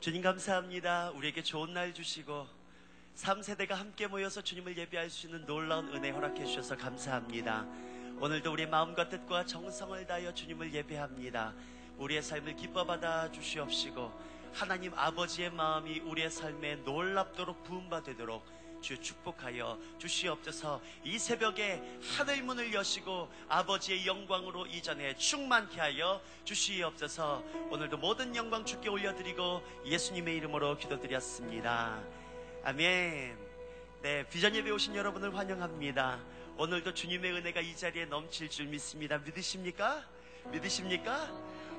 주님 감사합니다. 우리에게 좋은 날 주시고 3세대가 함께 모여서 주님을 예배할 수 있는 놀라운 은혜 허락해 주셔서 감사합니다. 오늘도 우리 마음과 뜻과 정성을 다하여 주님을 예배합니다. 우리의 삶을 기뻐 받아 주시옵시고 하나님 아버지의 마음이 우리의 삶에 놀랍도록 부음받되도록 주 축복하여 주시옵소서 이 새벽에 하늘 문을 여시고 아버지의 영광으로 이전에 충만케 하여 주시옵소서 오늘도 모든 영광 주께 올려드리고 예수님의 이름으로 기도드렸습니다. 아멘. 네, 비전 예배 오신 여러분을 환영합니다. 오늘도 주님의 은혜가 이 자리에 넘칠 줄 믿습니다. 믿으십니까? 믿으십니까?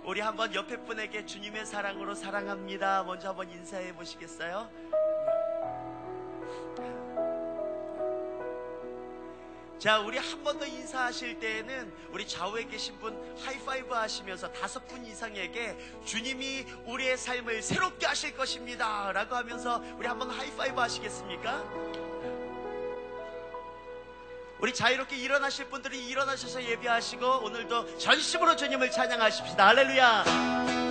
우리 한번 옆에 분에게 주님의 사랑으로 사랑합니다. 먼저 한번 인사해 보시겠어요? 자, 우리 한 번 더 인사하실 때에는 우리 좌우에 계신 분 하이파이브 하시면서 다섯 분 이상에게 주님이 우리의 삶을 새롭게 하실 것입니다. 라고 하면서 우리 한 번 하이파이브 하시겠습니까? 우리 자유롭게 일어나실 분들이 일어나셔서 예배하시고 오늘도 전심으로 주님을 찬양하십시다. 할렐루야.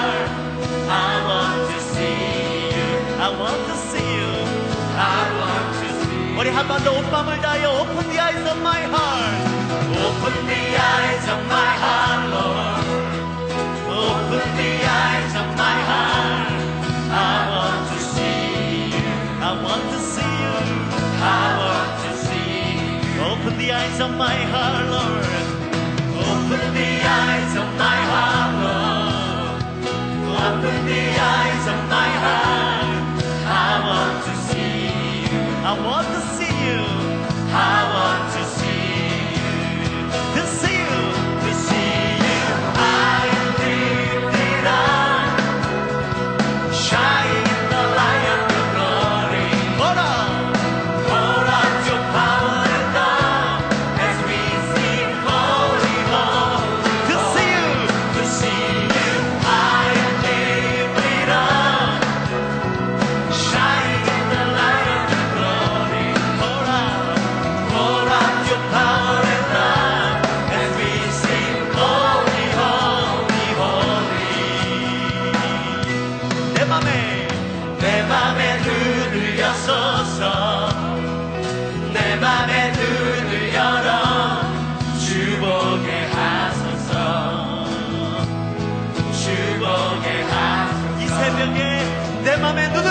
Rabban, open my open the eyes of my heart. Open the eyes of my heart, Lord. Open the eyes of my heart. I want to see you. I want to see you. I want to see you. Open the eyes of my heart, Lord. Open the eyes of my heart, Lord. Open the eyes of my heart. I want to see you. I want to see you you. I want 내맘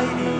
mighty.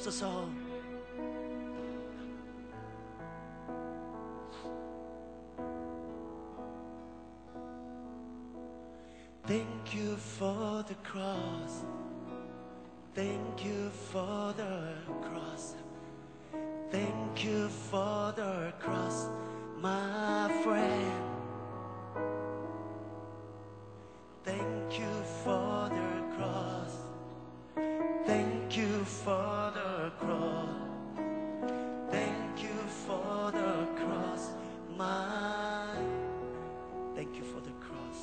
helps us all. Thank you for the cross. Thank you for the cross. Thank you for the cross, my friend. Thank you for the cross. Thank you for the cross. Thank you for the cross, my. Thank you for the cross.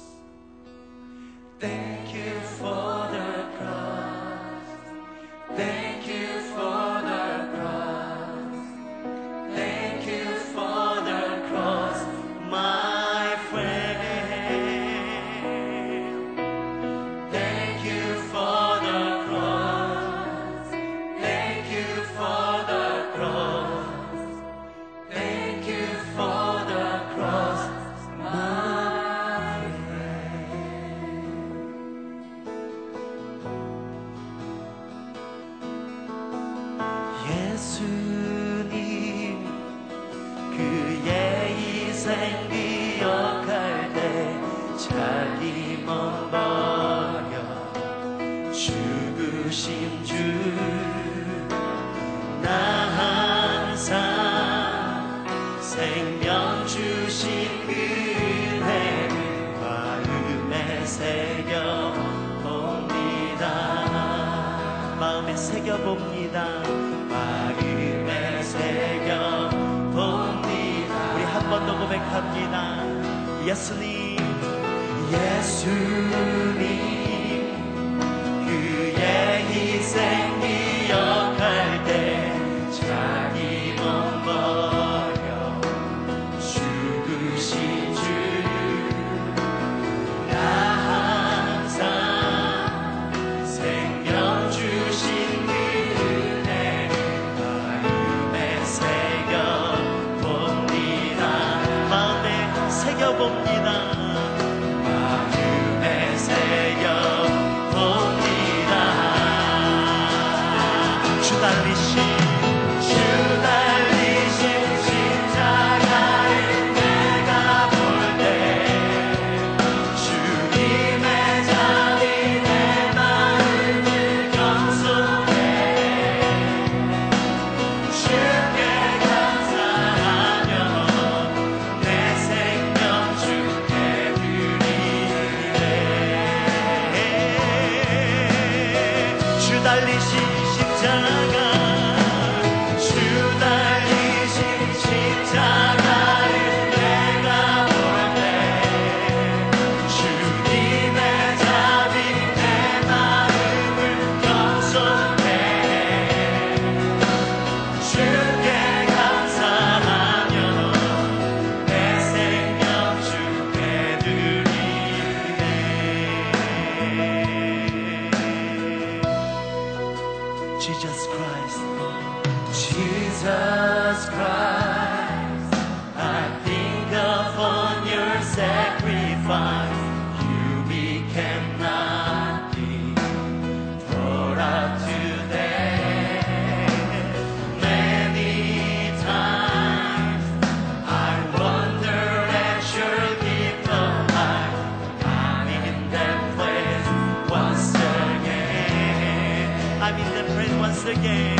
Again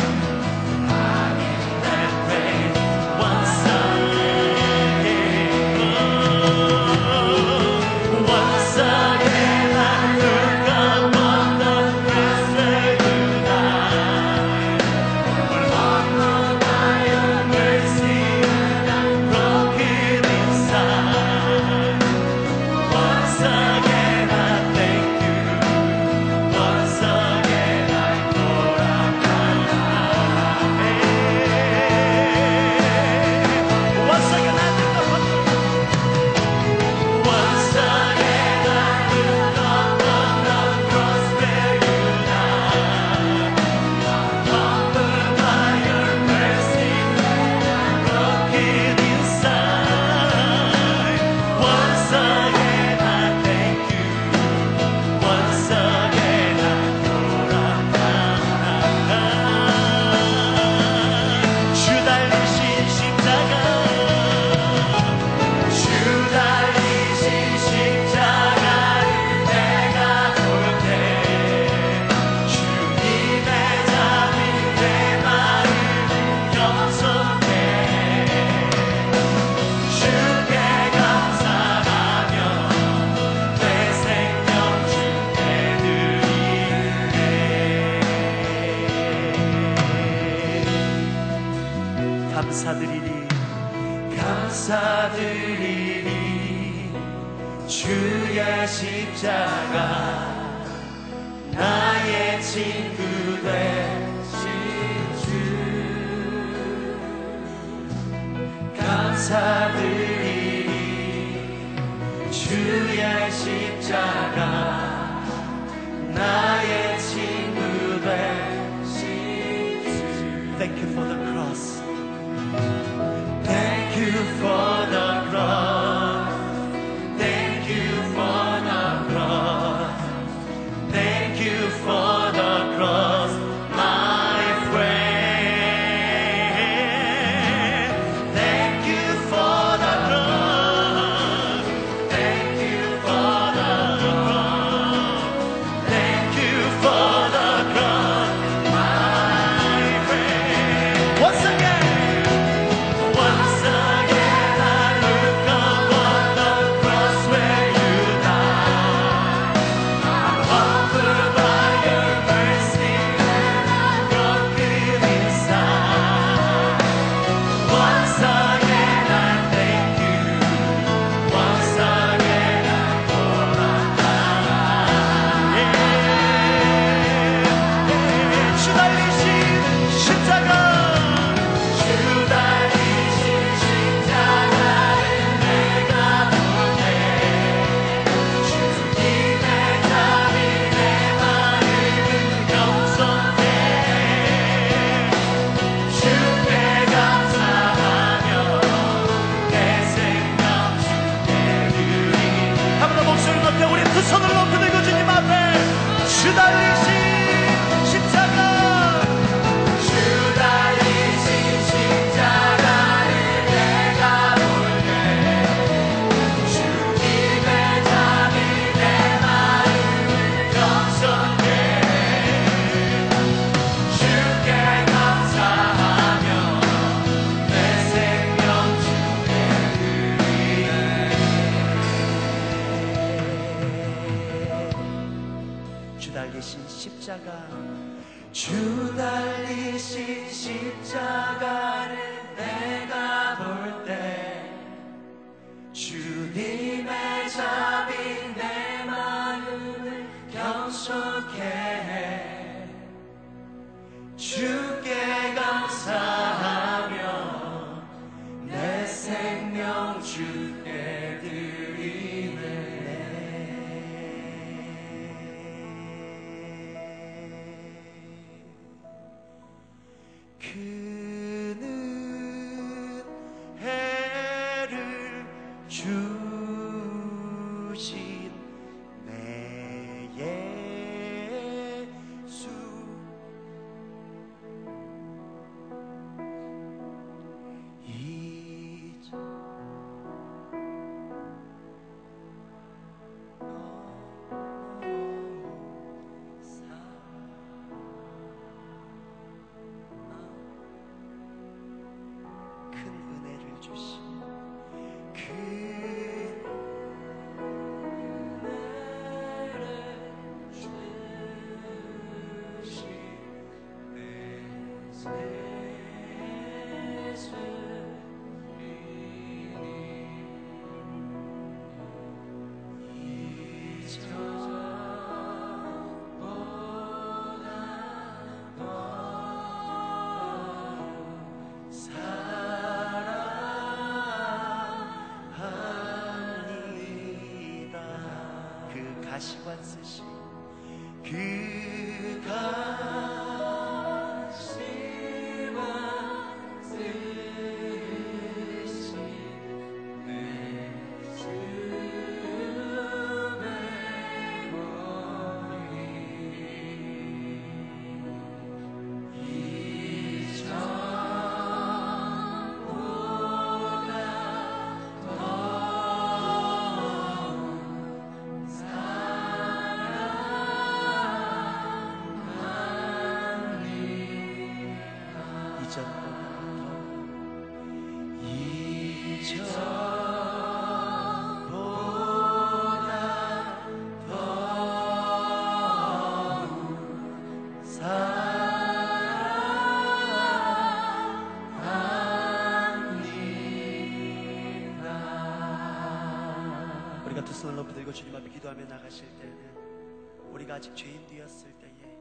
손을 높이 들고 주님 앞에 기도하며 나가실 때는 우리가 아직 죄인되었을 때에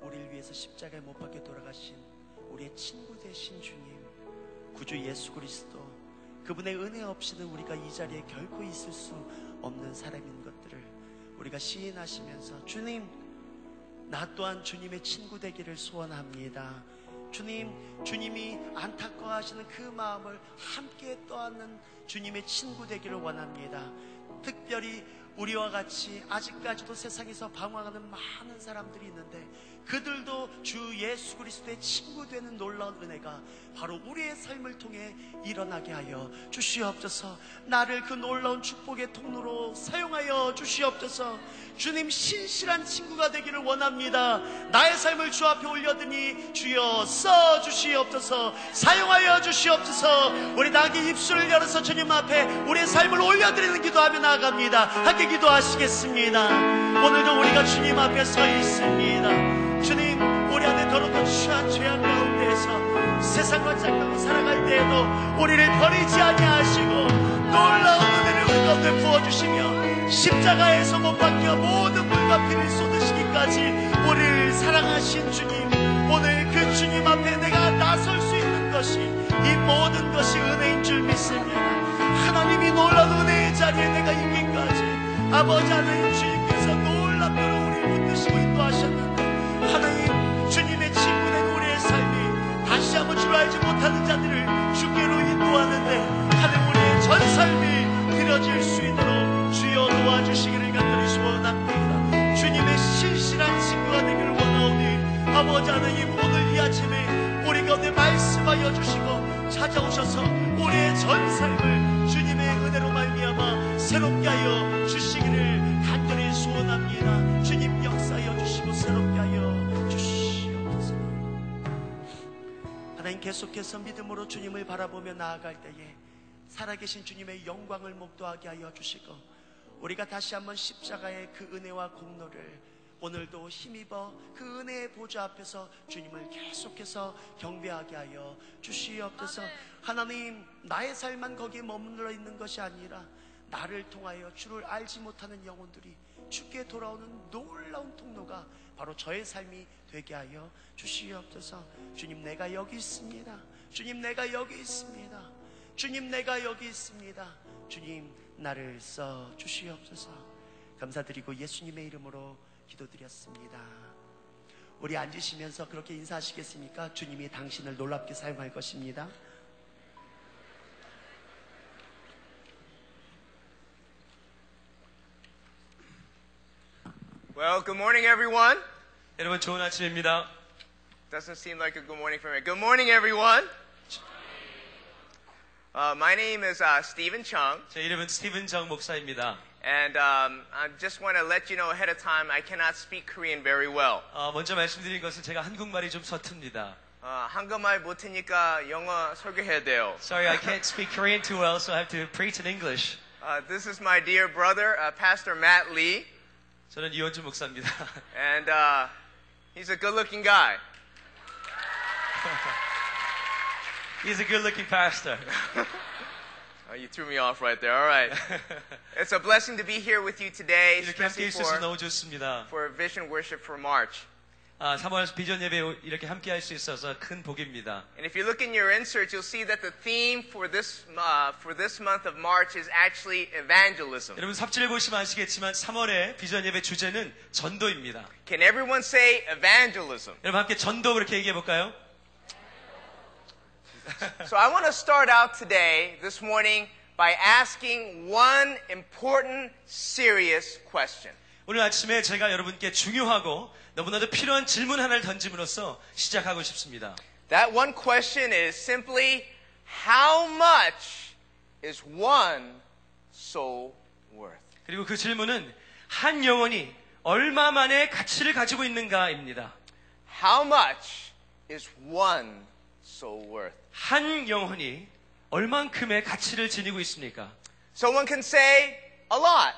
우리를 위해서 십자가에 못 박혀 돌아가신 우리의 친구 되신 주님 구주 예수 그리스도 그분의 은혜 없이는 우리가 이 자리에 결코 있을 수 없는 사람인 것들을 우리가 시인하시면서 주님 나 또한 주님의 친구 되기를 소원합니다. 주님, 주님이 안타까워하시는 그 마음을 함께 떠안는 주님의 친구 되기를 원합니다. 특별히 우리와 같이 아직까지도 세상에서 방황하는 많은 사람들이 있는데 그들도 주 예수 그리스도의 친구 되는 놀라운 은혜가 바로 우리의 삶을 통해 일어나게 하여 주시옵소서. 나를 그 놀라운 축복의 통로로 사용하여 주시옵소서. 주님 신실한 친구가 되기를 원합니다. 나의 삶을 주 앞에 올려드니 주여 써 주시옵소서. 사용하여 주시옵소서. 우리 다 함께 입술을 열어서 주님 앞에 우리의 삶을 올려드리는 기도하며 나아갑니다. 함께 기도하시겠습니다. 오늘도 우리가 주님 앞에 서 있습니다. 주님, 우리 안에 더럽고 취한 죄악 가운데에서 세상과 짝하고 살아갈 때에도 우리를 버리지 아니하시고 놀라운 은혜를 우리 가운데 부어주시며 십자가에서 못 박혀 모든 물과 피를 쏟으시기까지 우리를 사랑하신 주님 오늘 그 주님 앞에 내가 나설 수 있는 것이 이 모든 것이 은혜인 줄 믿습니다 하나님이 놀라운 은혜의 자리에 내가 있기까지 아버지 하나님 주님께서 놀랍도록 우리를 붙드시고 인도하셨는데 하나님 주님의 친구된 우리의 삶이 다시 한번 주를 알지 못하는 자들을 주께로 인도하는데 하나님 우리의 전 삶이 드려질 수 있도록 주여 도와주시기를 간절히 소원합니다. 주님의 실실한 친구가 되기를 원하오니 아버지 하나님 오늘 이 아침에 우리 가운데 말씀하여 주시고 찾아오셔서 우리의 전 삶을 말미암아 새롭게 하여 주시기를 간절히 소원합니다. 주님 역사하여 주시고 새롭게 하여 주시옵소서. 하나님 계속해서 믿음으로 주님을 바라보며 나아갈 때에 살아계신 주님의 영광을 목도하게 하여 주시고 우리가 다시 한번 십자가의 그 은혜와 공로를 오늘도 힘입어 그 은혜의 보좌 앞에서 주님을 계속해서 경배하게 하여 주시옵소서. 하나님 나의 삶만 거기에 머물러 있는 것이 아니라 나를 통하여 주를 알지 못하는 영혼들이 주께 돌아오는 놀라운 통로가 바로 저의 삶이 되게 하여 주시옵소서. 주님 내가 여기 있습니다. 주님 내가 여기 있습니다. 주님 내가 여기 있습니다. 주님 나를 써 주시옵소서. 감사드리고 예수님의 이름으로 기도드렸습니다. 우리 앉으시면서 그렇게 인사하시겠습니까? 주님이 당신을 놀랍게 사용할 것입니다 Well, good morning, everyone. 여러분 좋은 아침입니다. Doesn't seem like a good morning for me. Good morning, everyone. Uh, my name is uh, Stephen Chong, 제 이름은 스티븐 정 목사입니다. and um, I just want to let you know ahead of time I cannot speak Korean very well. 어, 먼저 말씀드린 것은 제가 한국말이 좀 서툽니다. 어, 한국말 못하니까 영어 소개해야 돼요. Sorry, I can't speak Korean too well, so I have to preach in English. Uh, this is my dear brother, uh, Pastor Matt Lee. 저는 이원주 목사입니다. and uh, he's a good-looking guy. He's a good-looking pastor. Oh, you threw me off right there. All right. it's a blessing to be here with you today, 이렇게 함께 especially 있어서 for, 너무 좋습니다. for Vision Worship for March. 아, 3월 비전 예배 이렇게 함께 할 수 있어서 큰 복입니다. And if you look in your inserts, you'll see that the theme for this uh, for this month of March is actually evangelism. 여러분 삽질을 보시면 아시겠지만 3월의 비전 예배 주제는 전도입니다. Can everyone say evangelism? 여러분 함께 전도 그렇게 얘기해 볼까요? so I want to start out today, this morning, by asking one important, serious question. 오늘 아침에 제가 여러분께 중요하고 너무나도 필요한 질문 하나를 던짐으로써 시작하고 싶습니다. That one question is simply, how much is one soul worth? 그리고 그 질문은 한 영혼이 얼마만의 가치를 가지고 있는가입니다. How much is one soul worth? 한 영혼이 얼만큼의 가치를 지니고 있습니까? Someone can say a lot.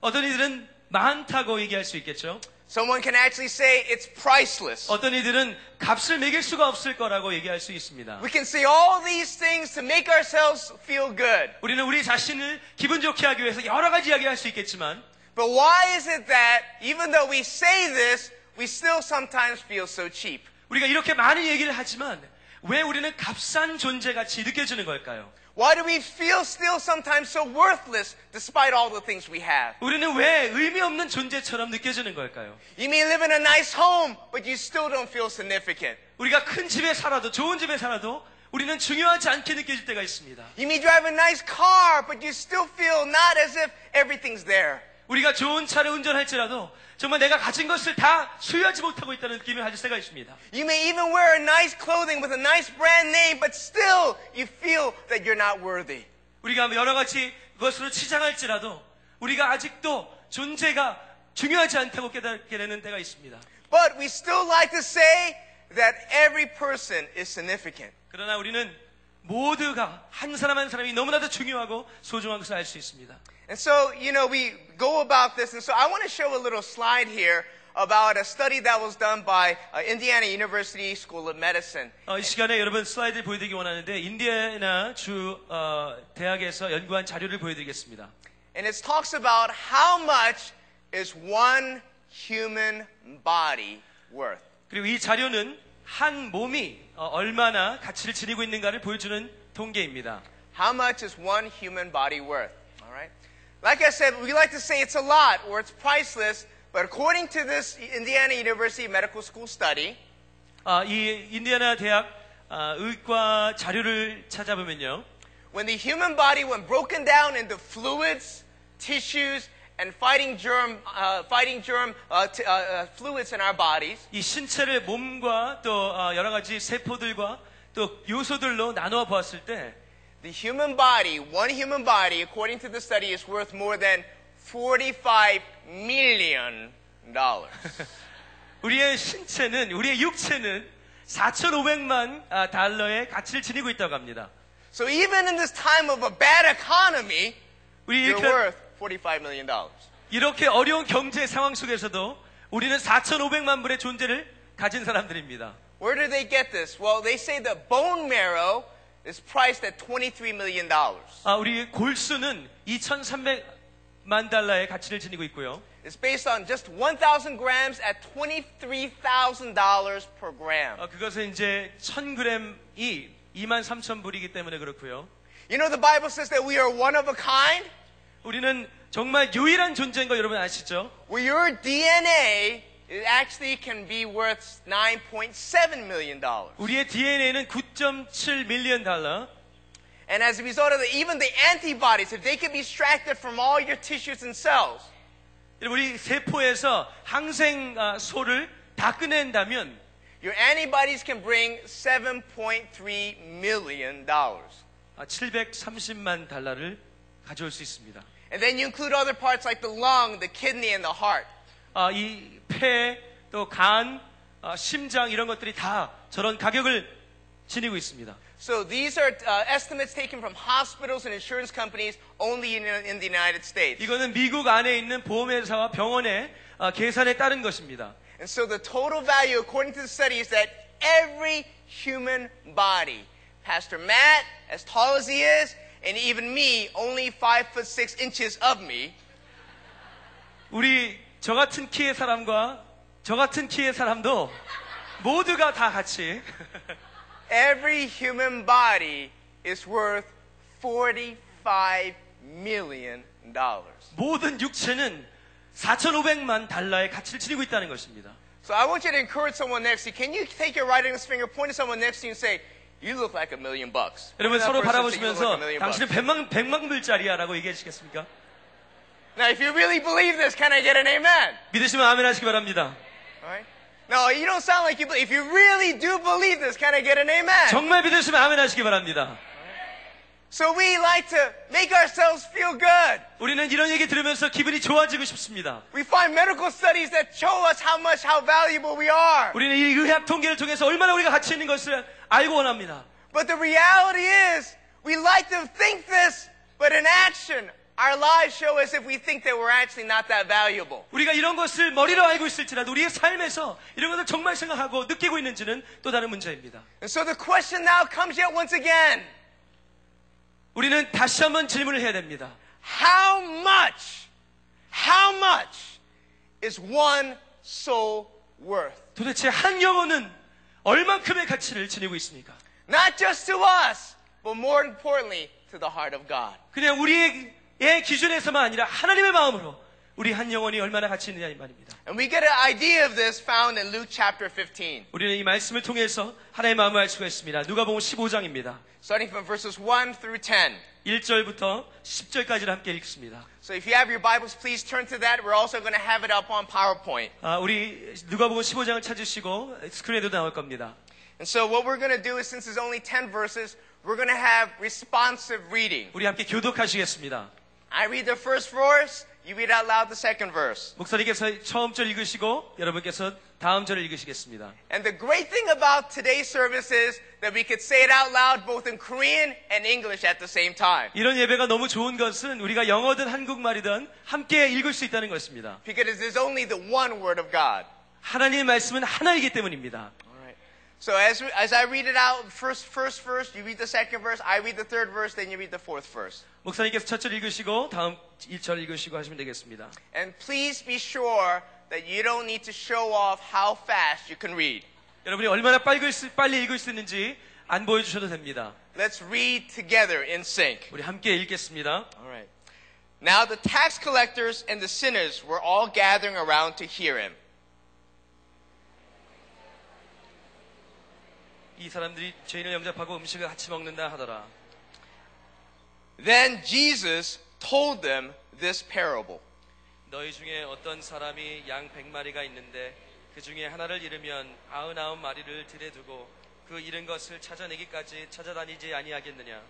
어떤 이들은 많다고 얘기할 수 있겠죠. Someone can actually say it's priceless. 어떤 이들은 값을 매길 수가 없을 거라고 얘기할 수 있습니다. We can say all these things to make ourselves feel good. 우리는 우리 자신을 기분 좋게 하기 위해서 여러 가지 이야기를 할 수 있겠지만 But why is it that even though we say this, we still sometimes feel so cheap? 우리가 이렇게 많은 얘기를 하지만 왜 우리는 값싼 존재같이 느껴지는 걸까요? Why do we feel still sometimes so worthless despite all the things we have? 우리는 왜 의미 없는 존재처럼 느껴지는 걸까요? You may live in a nice home, but you still don't feel significant. 우리가 큰 집에 살아도 좋은 집에 살아도 우리는 중요하지 않게 느껴질 때가 있습니다. You may drive a nice car, but you still feel not as if everything's there. 우리가 좋은 차를 운전할지라도 정말 내가 가진 것을 다 소유하지 못하고 있다는 느낌을 가질 때가 있습니다. You may even wear a nice clothing with a nice brand name, but still you feel that you're not worthy. 우리가 여러 가지 것으로 치장할지라도 우리가 아직도 존재가 중요하지 않다고 깨닫게 되는 때가 있습니다. But we still like to say that every person is significant. 그러나 우리는 모두가 한 사람 한 사람이 너무나도 중요하고 소중한 것을 알 수 있습니다. And so, you know, we go about this. And so I want to show a little slide here about a study that was done by uh, Indiana University School of Medicine. 어, 이 시간에 여러분 슬라이드 보여드리기 원하는데 인디애나 주 어, 대학에서 연구한 자료를 보여드리겠습니다. And it talks about how much is one human body worth. 그리고 이 자료는 한 몸이 어, 얼마나 가치를 지니고 있는가를 보여주는 통계입니다. How much is one human body worth? All right. Like I said, we like to say it's a lot or it's priceless, but according to this Indiana University Medical School study, 아, 이 인디애나 대학 아, 의과 자료를 찾아보면요. when the human body, when broken down into fluids, tissues, and fighting germ, uh, fighting germ uh, t- uh, uh, fluids in our bodies, 이 신체를 몸과 또 어, 여러 가지 세포들과 또 요소들로 나누어 보았을 때 the human body, one human body, according to the study, is worth more than 45 million dollars. 우리의 신체는 우리의 육체는 4,500만 아, 달러의 가치를 지니고 있다고 합니다. so even in this time of a bad economy, 우리 you're 이렇게, worth 45 million dollars. 이렇게 어려운 경제 상황 속에서도 우리는 4,500만 불의 존재를 가진 사람들입니다. Where do they get this? Well, they say the bone marrow is priced at 23 million dollars. 아, 우리 골수는 2,300만 달러의 가치를 지니고 있고요. It's based on just 1,000 grams at $23,000 per gram. 아, 그것은 이제 1,000g이 2만 3천 불이기 때문에 그렇고요. You know, the Bible says that we are one of a kind. 우리는 정말 유일한 존재인 거 여러분 아시죠? Where your DNA it actually can be worth 9.7 million dollars. 우리의 DNA는 9.7 밀리언 달러, And as a result of that, even the antibodies, if they can be extracted from all your tissues and cells, 우리 세포에서 항생소를 다 꺼낸다면 your antibodies can bring 7.3 million dollars. 아, 730만 달러를 가져올 수 있습니다. And then you include other parts like the lung, the kidney, and the heart. 아, 이 폐, 또 간, 아, 심장 이런 것들이 다 저런 가격을 지니고 있습니다. So these are uh, estimates taken from hospitals and insurance companies only in, in the United States. 이거는 미국 안에 있는 보험회사와 병원의 아, 계산에 따른 것입니다. And so the total value, according to the study, is that every human body, Pastor Matt, as tall as he is, and even me, only five foot six inches of me, 우리 저 같은 키의 사람과 저 같은 키의 사람도 모두가 다 같이 every human body is worth 45 million dollars. 모든 육체는 4,500만 달러의 가치를 지니고 있다는 것입니다. So I want you to encourage someone next to you. Can you take your right index finger, point at someone next to you, and say, "You look like a million bucks." 여러분 서로 that person and say, "You look 바라보시면서 당신은 bucks." 백만, 백만 불짜리야라고 얘기해 주시겠습니까? Now, if you really believe this, can I get an amen? 믿으시면 아멘 하시기 바랍니다. All right. No, you don't sound like you believe. If you really do believe this, can I get an amen? 정말 믿으시면 아멘 하시기 바랍니다. So we like to make ourselves feel good. 우리는 이런 얘기 들으면서 기분이 좋아지고 싶습니다. We find medical studies that show us how much, how valuable we are. 우리는 이 의학 통계를 통해서 얼마나 우리가 가치 있는 것을 알고 원합니다. But the reality is, we like to think this, but in action, our lives show us if we think that we're actually not that valuable. 우리가 이런 것을 머리로 알고 있을지라도 우리의 삶에서 이런 것을 정말 생각하고 느끼고 있는지는 또 다른 문제입니다. And so the question now comes yet once again. 우리는 다시 한번 질문을 해야 됩니다. How much, how much is one soul worth? 도대체 한 영혼은 얼만큼의 가치를 지니고 있습니까? Not just to us, but more importantly, to the heart of God. 그냥 우리의 기준에서만 아니라 하나님의 마음으로 우리 한 영혼이 얼마나 가치 있느냐 이 말입니다. And we get an idea of this found in Luke chapter 15. 우리는 이 말씀을 통해서 하나님의 마음을 알 수가 있습니다. 누가복음 15장입니다. starting from verses 1 through 10. 1절부터 10절까지를 함께 읽습니다. So if you have your Bibles, please turn to that. We're also going to have it up on PowerPoint. 아, 우리 누가복음 15장을 찾으시고 스크린에도 나올 겁니다. And so what we're going to do is since there's only 10 verses, we're going to have responsive reading. 우리 함께 교독하시겠습니다. I read the first verse, you read out loud the second verse. 목사님께서 처음 절 읽으시고 여러분께서 다음 절을 읽으시겠습니다. And the great thing about today's service is that we could say it out loud both in Korean and English at the same time. 이런 예배가 너무 좋은 것은 우리가 영어든 한국말이든 함께 읽을 수 있다는 것입니다. Because there's only the one word of God. 하나님의 말씀은 하나이기 때문입니다. Alright. So as, as I read it out, first, first verse, you read the second verse, I read the third verse, then you read the fourth verse. 목사님께서 첫 절 읽으시고 다음 1절 읽으시고 하시면 되겠습니다. And please be sure that you don't need to show off how fast you can read. 여러분이 얼마나 빨리, 읽을 수- 빨리 읽을 수 있는지 안 보여주셔도 됩니다. Let's read together in sync. 우리 함께 읽겠습니다. All right. Now the tax collectors and the sinners were all gathering around to hear him. 이 사람들이 죄인을 영접하고 음식을 같이 먹는다 하더라. Then Jesus told them this parable. 너희 중에 어떤 사람이 양 백마리가 있는데 그 중에 하나를 잃으면 아흔아홉 마리를 들에 두고 그 잃은 것을 찾아내기까지 찾아다니지 아니하겠느냐.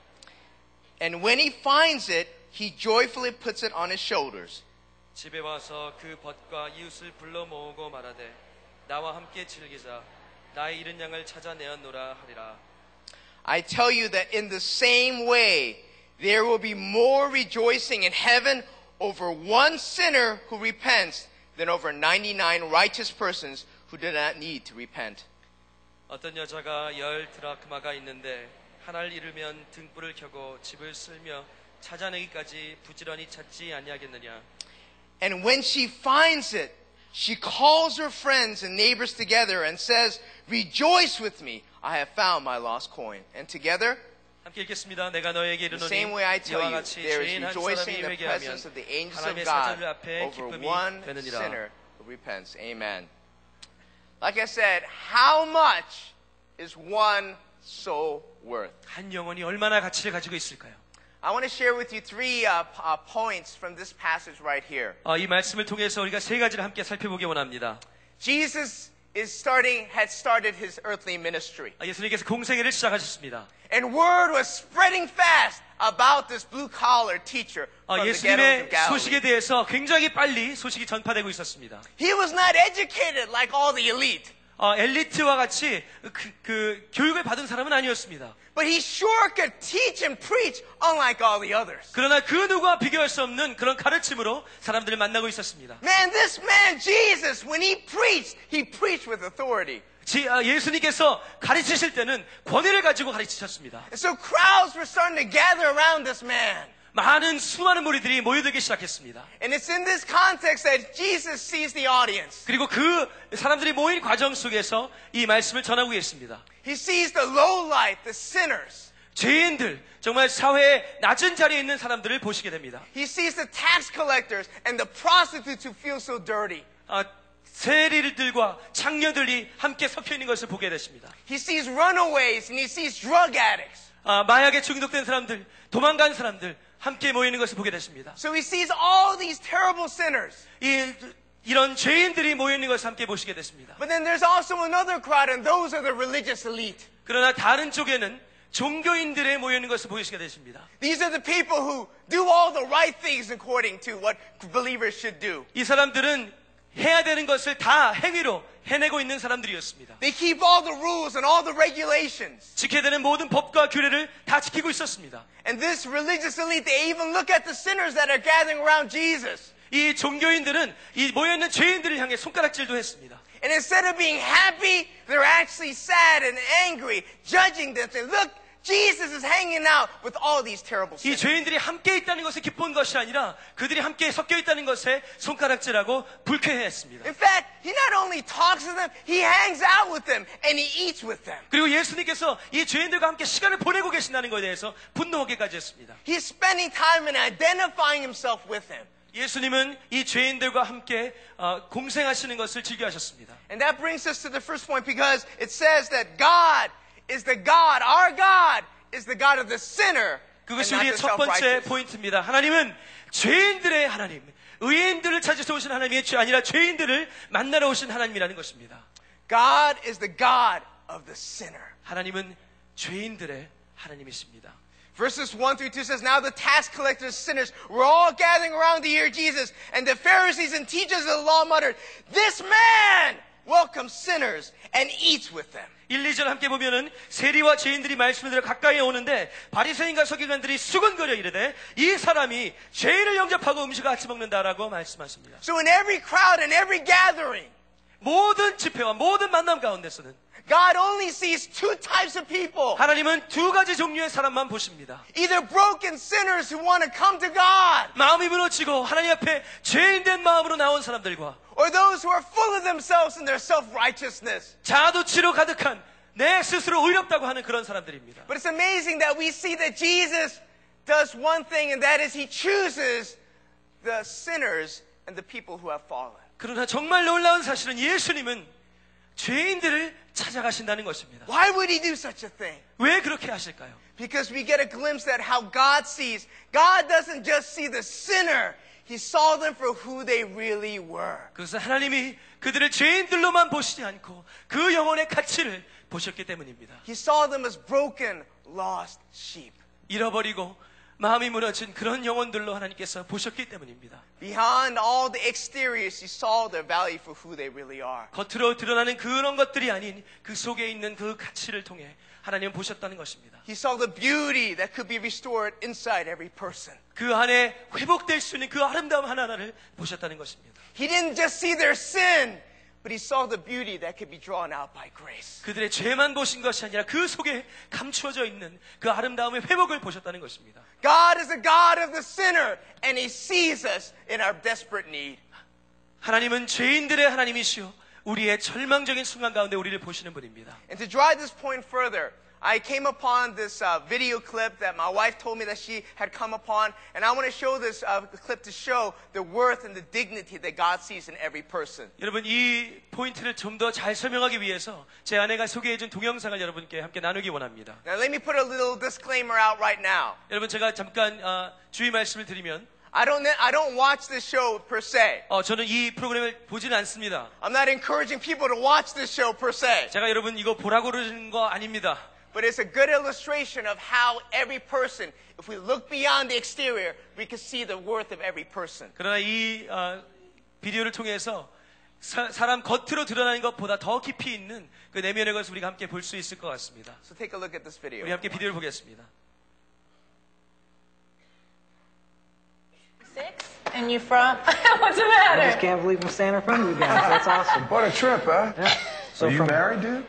And when he finds it, he joyfully puts it on his shoulders. 집에 와서 그 벗과 이웃을 불러 모으고 말하되 나와 함께 즐기자 나의 잃은 양을 찾아내었노라 하리라. I tell you that in the same way, there will be more rejoicing in heaven over one sinner who repents than over 99 righteous persons who do not need to repent. 어떤 여자가 열 드라크마가 있는데 하나를 잃으면 등불을 켜고 집을 쓸며 찾아내기까지 부지런히 찾지 아니하겠느냐. And when she finds it, she calls her friends and neighbors together and says, Rejoice with me, I have found my lost coin. And together, 함께 읽겠습니다. 내가 너에게 the 이르노니 same way I tell 이와 you, 같이 there is 죄인 한 rejoicing 사람이 in the 회개하면 presence of the angels of 하나님의 God 사자들 앞에 over 기쁨이 one 되느니라. sinner who repents. Amen. Like I said, how much is one soul worth? 한 영혼이 얼마나 가치를 가지고 있을까요? I want to share with you three uh, p- uh, points from this passage right here. 어, 이 말씀을 통해서 우리가 세 가지를 함께 살펴보기 원합니다. Jesus is starting, had started his earthly ministry. 아, 예수님께서 공생애를 시작하셨습니다. And word was spreading fast about this blue collar teacher 어, from the ghettos of 예수님의 Galilee. 소식에 대해서 굉장히 빨리 소식이 전파되고 있었습니다. He was not educated like all the elite, 어, 엘리트와 같이 그, 그 교육을 받은 사람은 아니었습니다. but he sure could teach and preach unlike all the others. 그러나 그 누구와 비교할 수 없는 그런 가르침으로 사람들을 만나고 있었습니다. Man, this man Jesus, when he preached, he preached with authority. 지- 아, 예수님께서 가르치실 때는 권위를 가지고 가르치셨습니다. So crowds were starting to gather around this man. 많은 수많은 무리들이 모여들기 시작했습니다. And it's in this context that Jesus sees the audience. 그리고 그 사람들이 모인 과정 속에서 이 말씀을 전하고 계십니다. He sees the lowlife, the sinners. 죄인들, 정말 사회의 낮은 자리에 있는 사람들을 보시게 됩니다. He sees the tax collectors and the prostitutes who feel so dirty. 아, 세리들과 창녀들이 함께 섞여 있는 것을 보게 되십니다. He sees runaways and he sees drug addicts. 아, 마약에 중독된 사람들, 도망간 사람들 함께 모이는 것을 보게 되십니다. So he sees all these terrible sinners. 이, 이런 죄인들이 모여 있는 것을 함께 보시게 됐습니다. But then there's also another crowd, and those are the religious elite. 그러나 다른 쪽에는 종교인들의 모여 있는 것을 보시게 되십니다. These are the people who do all the right things according to what believers should do. 이 사람들은 해야 되는 것을 다 행위로 해내고 있는 사람들이었습니다. They keep all the rules and all the regulations. 지켜야 되는 모든 법과 규례를 다 지키고 있었습니다. And this religious elite, they even look at the sinners that are gathering around Jesus. 이 종교인들은 이 모여있는 죄인들을 향해 손가락질도 했습니다. And instead of being happy, they're actually sad and angry, judging them. Saying, look, Jesus is hanging out with all these terrible 이 sinners. 죄인들이 함께 있다는 것에 기쁜 것이 아니라 그들이 함께 섞여 있다는 것에 손가락질하고 불쾌해했습니다. In fact, he not only talks to them, he hangs out with them and he eats with them. 그리고 예수님께서 이 죄인들과 함께 시간을 보내고 계신다는 것에 대해서 분노하기까지 했습니다. He's spending time and identifying himself with them. 예수님은 이 죄인들과 함께 어, 공생하시는 것을 즐겨하셨습니다. And that brings us to the first point because it says that God is the God, our God is the God of the sinner. and 그것이 not 우리의 the 첫 번째 self-righteous. 포인트입니다. 하나님은 죄인들의 하나님, 의인들을 찾으러 오신 하나님이 죄- 아니라 죄인들을 만나러 오신 하나님이라는 것입니다. God is the God of the sinner. 하나님은 죄인들의 하나님이십니다. Verses 1 through 2 says, Now the tax collectors, sinners, were all gathering around to hear Jesus, and the Pharisees and teachers of the law muttered, This man Welcomes sinners and eats with them. 1, 2절 함께 보면은 세리와 죄인들이 말씀을 들어 가까이 오는데 바리새인과 서기관들이 수근거려 이르되 이 사람이 죄인을 영접하고 음식을 같이 먹는다라고 말씀하십니다. So in every crowd and every gathering, 모든 집회와 모든 만남 가운데서는 God only sees two types of people. 하나님은 두 가지 종류의 사람만 보십니다. Either broken sinners who want to come to God, 마음이 무너지고 하나님 앞에 죄인된 마음으로 나온 사람들과 or those who are full of themselves and their self-righteousness. 자도치로 가득한 내 스스로 의롭다고 하는 그런 사람들입니다. But it's amazing that we see that Jesus does one thing, and that is he chooses the sinners and the people who have fallen. 그러나 정말 놀라운 사실은 예수님은 죄인들을 찾아가신다는 것입니다. Why would he do such a thing? 왜 그렇게 하실까요? Because we get a glimpse at how God sees. God doesn't just see the sinner, he saw them for who they really were. 그것은 하나님이 그들을 죄인들로만 보시지 않고 그 영혼의 가치를 보셨기 때문입니다. He saw them as broken, lost sheep. 잃어버리고 마음이 무너진 그런 영혼들로 하나님께서 보셨기 때문입니다. Beyond all the exteriors, he saw their value for who they really are. 겉으로 드러나는 그런 것들이 아닌 그 속에 있는 그 가치를 통해 하나님은 보셨다는 것입니다. He saw the beauty that could be restored inside every person. 그 안에 회복될 수 있는 그 아름다움 하나하나를 보셨다는 것입니다. He didn't just see their sin, but he saw the beauty that could be drawn out by grace. 그들의 죄만 보신 것이 아니라 그 속에 감추어져 있는 그 아름다움의 회복을 보셨다는 것입니다. God is the God of the sinner, and he sees us in our desperate need. 하나님은 죄인들의 하나님이시요 우리의 절망적인 순간 가운데 우리를 보시는 분입니다. And to drive this point further, I came upon this uh, video clip that my wife told me that she had come upon, and I want to show this uh, clip to show the worth and the dignity that God sees in every person. 여러분 이 포인트를 좀 더 잘 설명하기 위해서 제 아내가 소개해준 동영상을 여러분께 함께 나누기 원합니다. Now, let me put a little disclaimer out right now. 여러분 제가 잠깐 어, 주의 말씀을 드리면 I don't, I don't watch this show per se. 어, 저는 이 프로그램을 보지는 않습니다. I'm not encouraging people to watch this show per se. 제가 여러분 이거 보라고 그러는 거 아닙니다. But it's a good illustration of how every person, if we look beyond the exterior, we can see the worth of every person. 그러나 이 어, 비디오를 통해서 사, 사람 겉으로 드러나는 것보다 더 깊이 있는 그 내면의 것을 우리가 함께 볼 수 있을 것 같습니다. So take a look at this video. 우리 함께 비디오를 보겠습니다. Six? And you from? What's the I matter? just can't believe I'm standing in front of you guys. That's awesome. What a trip, huh? Yeah. So Are you from- married, dude?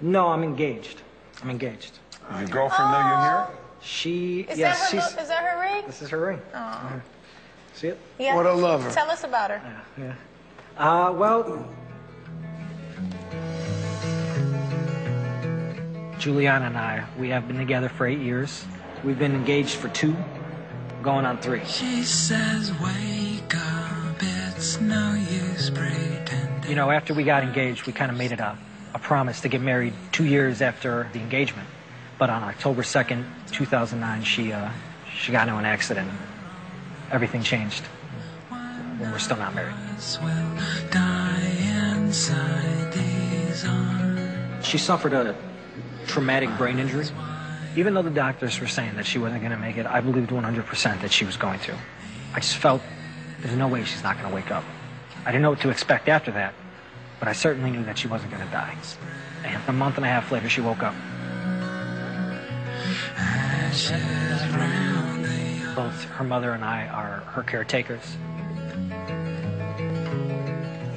No, I'm engaged. I'm engaged. Your girlfriend know you're here? She, Is, yes, that her, she's. lo- is that her ring? This is her ring. Uh-huh. See it? Yeah. What a lover. Tell us about her. Yeah. Uh, well, Juliana and I, we have been together for eight years. We've been engaged for two, going on three. She says, wake up, it's no use pretending. You know, after we got engaged, we kind of made it a, a promise to get married two years after the engagement. But on October 2nd, 2009, she, uh, she got into an accident. Everything changed. And we're still not married. She suffered a traumatic brain injury. Even though the doctors were saying that she wasn't going to make it, I believed 100% that she was going to. I just felt there's no way she's not going to wake up. I didn't know what to expect after that, but I certainly knew that she wasn't going to die. And a month and a half later, she woke up. Both her mother and I are her caretakers.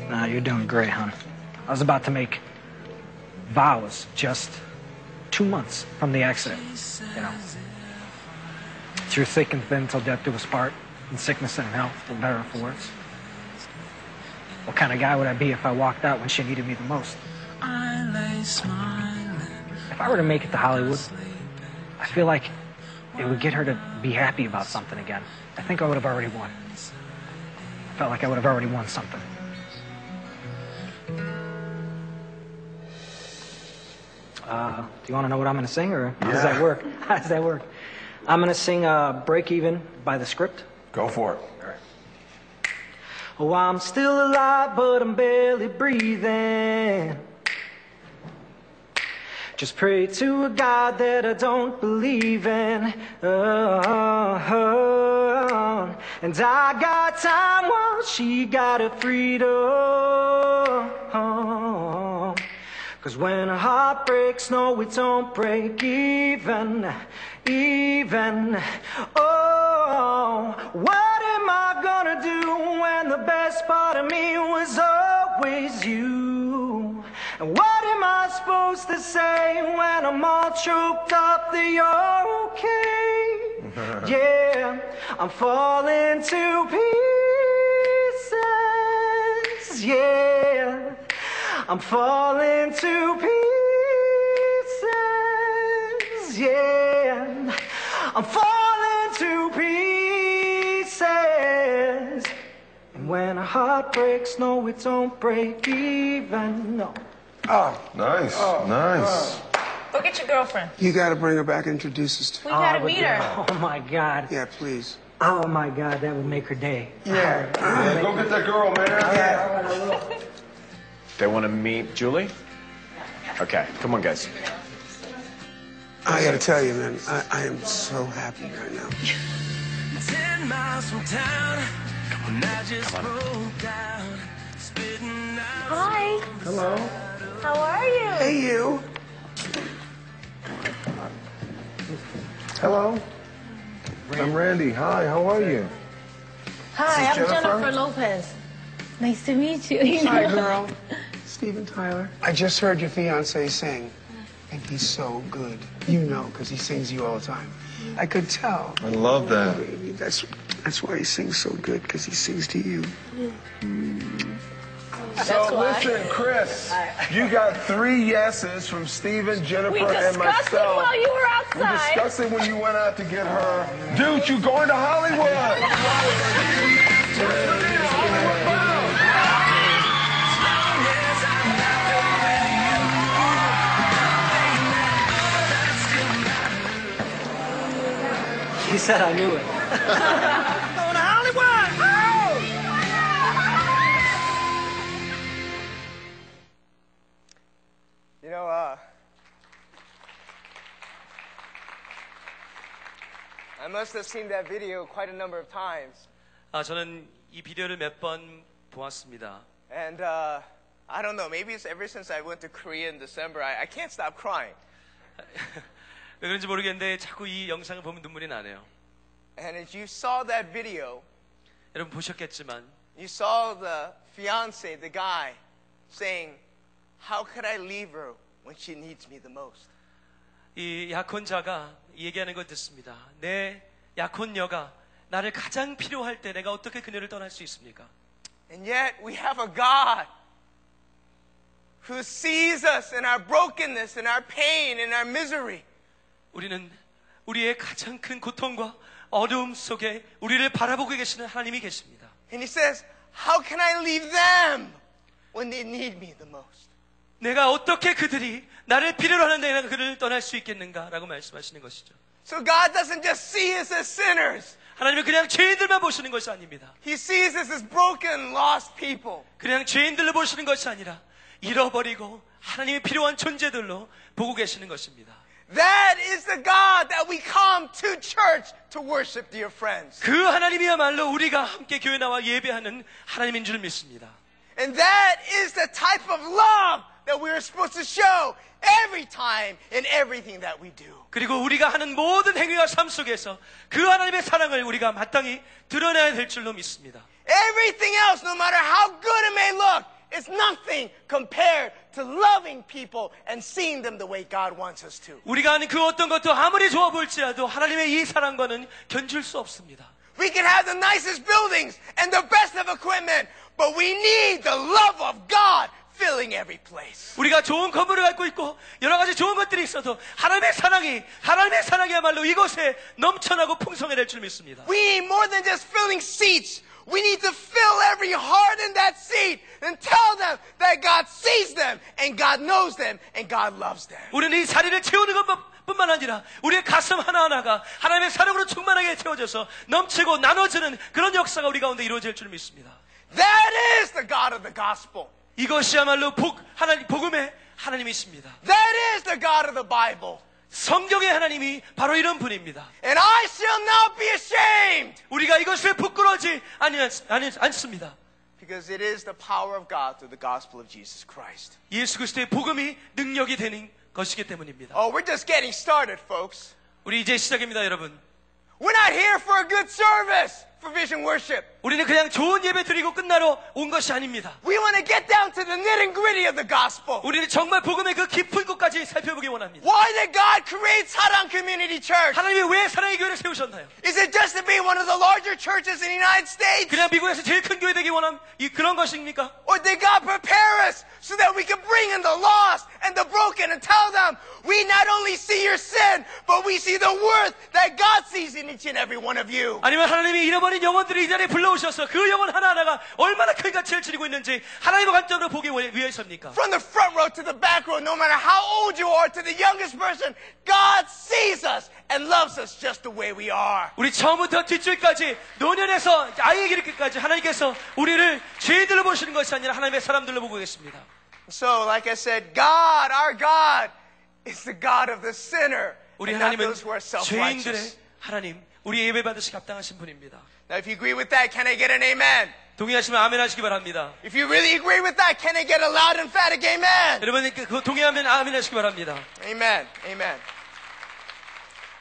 Nah, you're doing great, hon. I was about to make vows just two months from the accident, you know. Through thick and thin till death do us part, in sickness and in health, for better or for worse. What kind of guy would I be if I walked out when she needed me the most? I lay smiling. If I were to make it to Hollywood, I feel like it would get her to be happy about something again. I think I would have already won. I felt like I would have already won something. Uh, do you want to know what I'm going to sing, or how does that work? How does that work? I'm going to sing uh, "Break Even" by the Script. Go for it. Oh, I'm still alive, but I'm barely breathing. Just pray to a God that I don't believe in. Oh, and I got time while she got her freedom. Cause when a heart breaks, no, it don't break even, even. Oh, what am I gonna do when the best part of me was always you? And what am I supposed to say when I'm all choked up that you're okay? yeah, I'm falling to pieces, yeah. I'm falling to pieces, yeah. I'm falling to pieces. And when a heart breaks, no, it don't break even, no. Oh, nice, ah. nice. Go get your girlfriend. You got to bring her back and introduce us to We gotta but meet her. Oh my God. Yeah, please. Oh my God, that would make her day. Yeah. Yeah, go get that girl, man. They want to meet Julie? Okay, come on, guys. I got to tell you, man, I, I am so happy right now. Ten miles from town, and I just broke down, spitting out. Hi. Hello. How are you? Hey, you. Hello. I'm Randy. Hi, how are you? Hi, I'm Jennifer? Jennifer? Lopez. Nice to meet you. you Hi, know. girl. Steven Tyler. I just heard your fiance sing, and he's so good. You know, because he sings you all the time. I could tell. I love that. That's that's why he sings so good, because he sings to you. That's so listen, Chris, you got three yeses from Steven, Jennifer, and myself. We and discussed myself. it while you were outside. We discussed it when you went out to get her. Dude, you going to Hollywood? He said I knew it. Going to Hollywood! You know, uh, I must have seen that video quite a number of times. 아, 저는 이 비디오를 몇 번 보았습니다. And uh, I don't know, maybe it's ever since I went to Korea in December, I, I can't stop crying. 왜 그런지 모르겠는데 자꾸 이 영상을 보면 눈물이 나네요. And as you saw that video, 여러분 보셨겠지만 you saw the fiance, the guy, saying, How could I leave her when she needs me the most? 이 약혼자가 얘기하는 걸 듣습니다. 내 약혼녀가 나를 가장 필요할 때 내가 어떻게 그녀를 떠날 수 있습니까? And yet we have a God who sees us in our brokenness, in our pain, in our misery. 우리는 우리의 가장 큰 고통과 어려움 속에 우리를 바라보고 계시는 하나님이 계십니다. And he says, How can I leave them when they need me the most? 내가 어떻게 그들이 나를 필요로 하는데 내가 그를 떠날 수 있겠는가라고 말씀하시는 것이죠. So God doesn't just see us as sinners. 하나님은 그냥 죄인들만 보시는 것이 아닙니다. He sees us as broken, lost people. 그냥 죄인들로 보시는 것이 아니라 잃어버리고 하나님이 필요한 존재들로 보고 계시는 것입니다. That is the God that we come to church to worship, dear friends. 그 하나님이야말로 우리가 함께 교회 나와 예배하는 하나님인 줄 믿습니다. And that is the type of love that we are supposed to show every time in everything that we do. 그리고 우리가 하는 모든 행위와 삶 속에서 그 하나님의 사랑을 우리가 마땅히 드러내야 될 줄로 믿습니다. Everything else, no matter how good it may look, is nothing compared to loving people and seeing them the way God wants us to. 우리가 하는 그 어떤 것도 아무리 좋아 보일지라도 하나님의 이 사랑과는 견줄 수 없습니다. We can have the nicest buildings and the best of equipment, but we need the love of God filling every place. 우리가 좋은 건물을 갖고 있고 여러 가지 좋은 것들이 있어도 하나님의 사랑이 하나님의 사랑이야말로 이곳에 넘쳐나고 풍성해야 될 줄 믿습니다. We need more than just filling seats. We need to fill every heart in that seat and tell them that God sees them and God knows them and God loves them. 우리는 이 자리를 채우는 것뿐만 아니라 우리의 가슴 하나하나가 하나님의 사랑으로 충만하게 채워져서 넘치고 나눠지는 그런 역사가 우리 가운데 이루어질 줄 믿습니다. That is the God of the gospel. 이것이야말로 복, 하나님, 복음의 하나님이십니다. That is the God of the Bible. 성경의 하나님이 바로 이런 분입니다. And I shall not be ashamed. 우리가 이것을 부끄러워하지 아니, 아니, 않습니다. Because it is the power of God through the gospel of Jesus Christ. 예수 그리스도의 복음이 능력이 되는 것이기 때문입니다. Oh, we're just getting started, folks. 우리 이제 시작입니다, 여러분. We're not here for a good service for vision worship. 우리는 그냥 좋은 예배 드리고 끝나러 온 것이 아닙니다. We want to get down to the nit and gritty of the gospel. 우리는 정말 복음의 그 깊은 곳까지 살펴보기 원합니다. Why did God create Sarang Community Church? 하나님이 왜 사랑의 교회를 세우셨나요? Is it just to be one of the larger churches in the United States? 그냥 미국에서 제일 큰 교회 되기 원함 이 그런 것입니까? Or did God prepare us so that we can bring in the lost and the broken and tell them we not only see your sin, but we see the worth that God sees in each and every one of you? 아니면 하나님이 잃어버린 영혼들을 이 자리에 불러 오셔서 그 영혼 하나하나가 얼마나 큰 가치를 지니고 있는지 하나님의 관점으로 보기 위해서입니까? From the front row to the back row, no matter how old you are, to the youngest person, God sees us and loves us just the way we are. 우리 처음부터 뒷줄까지 노년에서 아이에 이르기까지 하나님께서 우리를 죄인들로 보시는 것이 아니라 하나님의 사람들로 보고 계십니다. So, like I said, God, our God, is the God of the sinner, 우리 하나님은 죄인들의. 하나님, 우리 예배 받으시 합당하신 분입니다. Now, if you agree with that, can I get an amen? 동의하시면 아멘 하시기 바랍니다. If you really agree with that, can I get a loud, emphatic amen? 여러분 그 동의하면 아멘 하시기 바랍니다. Amen. Amen.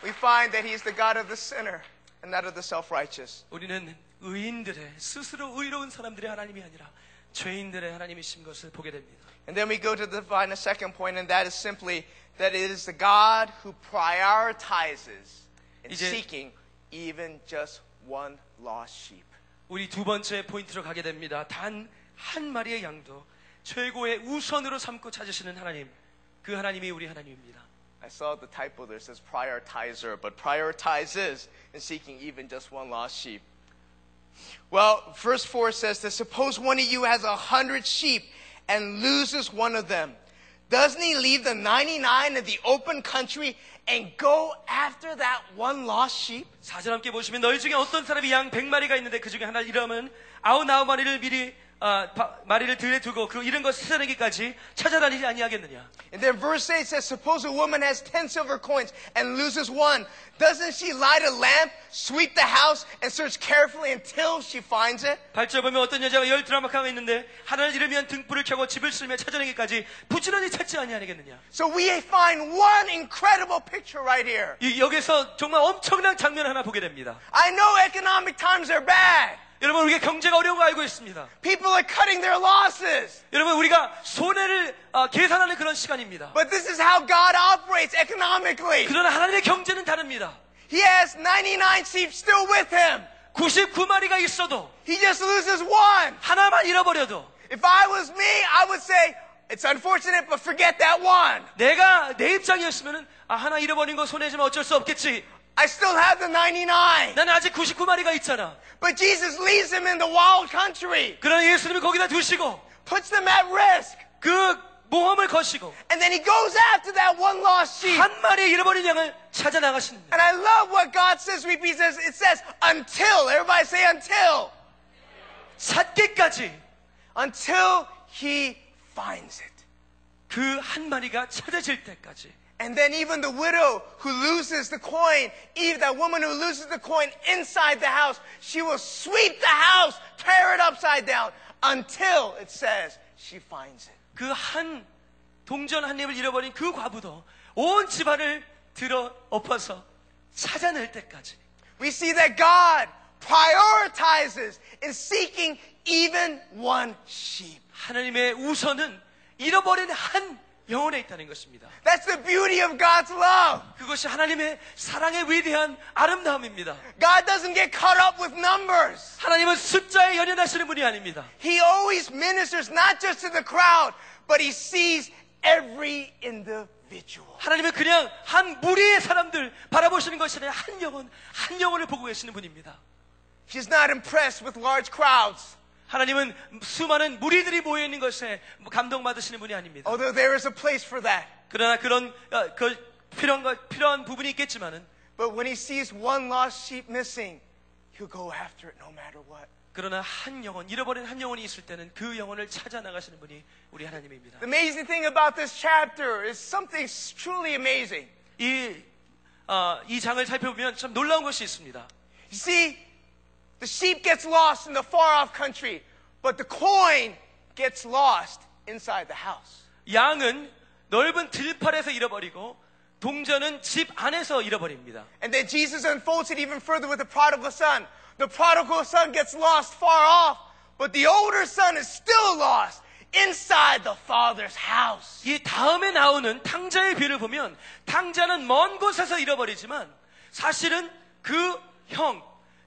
We find that He's the God of the sinner and not of the self-righteous. 우리는 의인들의 스스로 의로운 사람들의 하나님이 아니라 죄인들의 하나님이신 것을 보게 됩니다. And then we go to define a second point, and that is simply that it is the God who prioritizes in 이제- seeking even just one lost sheep. 우리 두 번째 포인트로 가게 됩니다. 단 한 마리의 양도 최고의 우선으로 삼고 찾으시는 하나님. 그 하나님이 우리 하나님입니다. I saw the typo there says prioritizer, but prioritizes in seeking even just one lost sheep. Well, verse 4 says that suppose one of you has a hundred sheep and loses one of them. Doesn't he leave the 99 in the open country and go after that one lost sheep? 사절 함께 보시면 너희 중에 어떤 사람이 양 100마리가 있는데 그 중에 하나를 잃으면 아흔아홉 마리를 미리 아, 바- 마리를 들에 두고 그 잃은 것을 찾아내기까지 찾아다니지 아니하겠느냐. And then verse 8 says, Suppose a woman has 10 silver coins and loses one. Doesn't she light a lamp, sweep the house, and search carefully until she finds it? 발전 보면 어떤 여자가 열 드라마카가 있는데 하나를 잃으면 등불을 켜고 집을 쓸며 찾아내기까지 부지런히 찾지 아니하겠느냐. So we find one incredible picture right here. 이- 여기서 정말 엄청난 장면 하나 보게 됩니다. I know economic times are bad. 여러분 우리가 경제가 어려운 거 알고 있습니다. People are cutting their losses. 여러분 우리가 손해를 어, 계산하는 그런 시간입니다. But this is how God operates economically. 그러나 하나님의 경제는 다릅니다. He has 99 sheep still with him. 99마리가 있어도 He just loses one. 하나만 잃어버려도 If I was me, I would say, it's unfortunate, but forget that one. 내가 내 입장이었으면 아 하나 잃어버린 거 손해지면 어쩔 수 없겠지. I still have the 99. 나는 아직 99마리가 있잖아. But Jesus leaves them in the wild country, 그러나 예수님이 거기다 두시고 puts them at risk, 그 모험을 거시고 and then he goes after that one lost sheep. 한 마리 잃어버린 양을 찾아 나가시는 And I love what God says. We- He says, it says, until. Everybody say until. 찾기까지 Until he finds it. 그 한 마리가 찾아질 때까지 And then even the widow who loses the coin, Eve, that woman who loses the coin inside the house, she will sweep the house, tear it upside down until it says she finds it. 그 한 동전 한 입을 잃어버린 그 과부도 온 집안을 들어 엎어서 찾아낼 때까지 We see that God prioritizes in seeking even one sheep. 하나님의 우선은 잃어버린 한 영혼에 있다는 것입니다. That's the beauty of God's love. 그것이 하나님의 사랑의 위대한 아름다움입니다. God doesn't get caught up with numbers. 하나님은 숫자에 연연하시는 분이 아닙니다. He always ministers not just to the crowd, but he sees every individual. 하나님은 그냥 한 무리의 사람들 바라보시는 것이 아니라 한 영혼, 한 영혼을 보고 계시는 분입니다. He's not impressed with large crowds. 하나님은 수많은 무리들이 모여 있는 것에 감동받으시는 분이 아닙니다. Although there is a place for that. 그러나 그런 어, 그 필요한 것 필요한 부분이 있겠지만은 But when he sees one lost sheep missing, he'll go after it no matter what. 그러나 한 영혼 잃어버린 한 영혼이 있을 때는 그 영혼을 찾아 나가시는 분이 우리 하나님입니다. The amazing thing about this chapter is something truly amazing. 이, 어, 이 장을 살펴보면 참 놀라운 것이 있습니다. See, the sheep gets lost in the far off country, but the coin gets lost inside the house. 양은 넓은 들판에서 잃어버리고 동전은 집 안에서 잃어버립니다. And then Jesus unfolds it even further with the prodigal son. The prodigal son gets lost far off, but the older son is still lost inside the father's house. 이 다음에 나오는 탕자의 비를 보면 탕자는 먼 곳에서 잃어버리지만 사실은 그 형,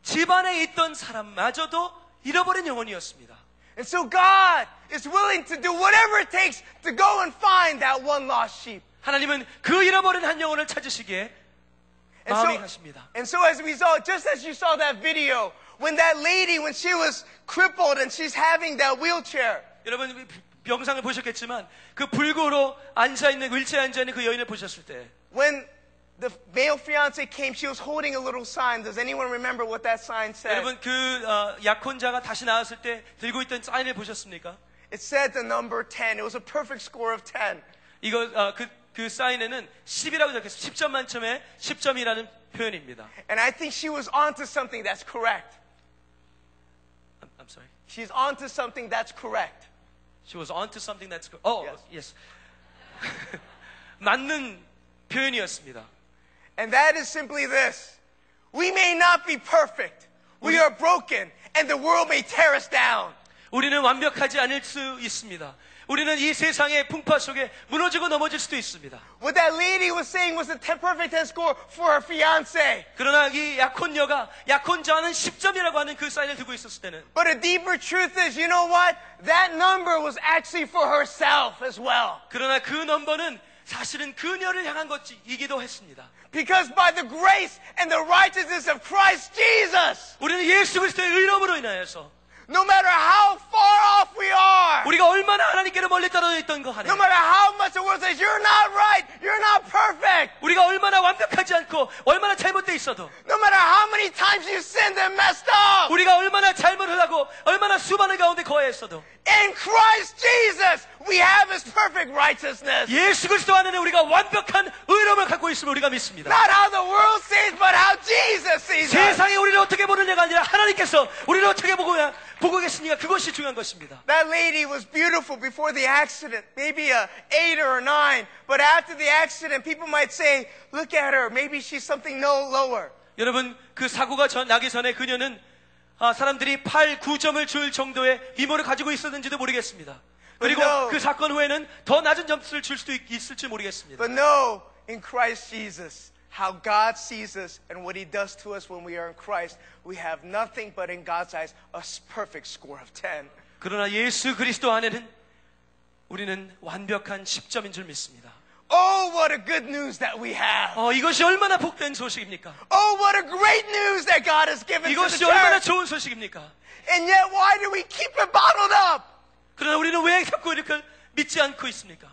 집안에 있던 사람마저도 잃어버린 영혼이었습니다. And so God is willing to do whatever it takes to go and find that one lost sheep. 하나님은 그 잃어버린 한 영혼을 찾으시기에 And 마음이 so, 가십니다. and so as we saw, just as you saw that video, when that lady, when she was crippled and she's having that wheelchair, 여러분 영상을 보셨겠지만 그 불구로 앉아 있는 윌체에 앉아 있는 그 여인을 보셨을 때 when the male fiance came, she was holding a little sign. Does anyone remember what that sign said? 여러분 그 어, 약혼자가 다시 나왔을 때 들고 있던 사인을 보셨습니까? It said the number 10. It was a perfect score of 10. 이거 어, 그, 그 사인에는 10이라고 적혀서 10점 만점에 10점이라는 표현입니다. And I think she was onto something that's correct. I'm, I'm sorry. She's onto something that's correct. She was onto something that's good. Oh, Yes. yes. 맞는 표현이었습니다. And that is simply this. We may not be perfect. We are broken and the world may tear us down. 우리는 완벽하지 않을 수 있습니다. 우리는 이 세상의 풍파 속에 무너지고 넘어질 수도 있습니다. What that lady was saying was a 10 perfect 10 score for her fiance. 그러나 이 약혼녀가 약혼자는 10점이라고 하는 그 사인을 들고 있었을 때는 But a deeper truth is, you know what? That number was actually for herself as well. 그러나 그 넘버는 사실은 그녀를 향한 것이기도 했습니다. Because by the grace and the righteousness of Christ Jesus, 우리는 예수 그리스도의 의로움으로 인하여서 no matter how far off we are, 우리가 얼마나 하나님께로 멀리 떨어져 있던 거 하네. no matter how much the world says, you're not right, you're not perfect, 우리가 얼마나 완벽하지 않고 얼마나 잘못돼 있어도 no matter how many times you sinned and messed up, 우리가 얼마나 잘못을 하고 얼마나 수많은 가운데 거했어도 in Christ Jesus, we have His perfect righteousness. 예수 그리스도 안에는 우리가 완벽한 의로움을 갖고 있음을 우리가 믿습니다. Not how the world sees, but how Jesus sees us. 세상이 우리를 어떻게 보느냐가 아니라 하나님께서 우리를 어떻게 보고, 보고 계시니까 그것이 중요한 것입니다. That lady was beautiful before the accident, maybe a eight or a nine. But after the accident, people might say, look at her, maybe she's something no lower. 여러분 그 사고가 전, 나기 전에 그녀는 아, 사람들이 8, 9점을 줄 정도의 미모를 가지고 있었는지도 모르겠습니다. 그리고 No. 그 사건 후에는 더 낮은 점수를 줄 수도 있, 있을지 모르겠습니다. But no, in Christ Jesus, how God sees us and what He does to us when we are in Christ, we have nothing but in God's eyes a perfect score of 10. 그러나 예수 그리스도 안에는 우리는 완벽한 10점인 줄 믿습니다. Oh, what a good news that we have. 어, 이것이 얼마나 복된 소식입니까? Oh, what a great news that God has given to the 이것이 얼마나 church. 좋은 소식입니까? And yet, why do we keep it bottled up? 그러나 우리는 왜 자꾸 이렇게 믿지 않고 있습니까?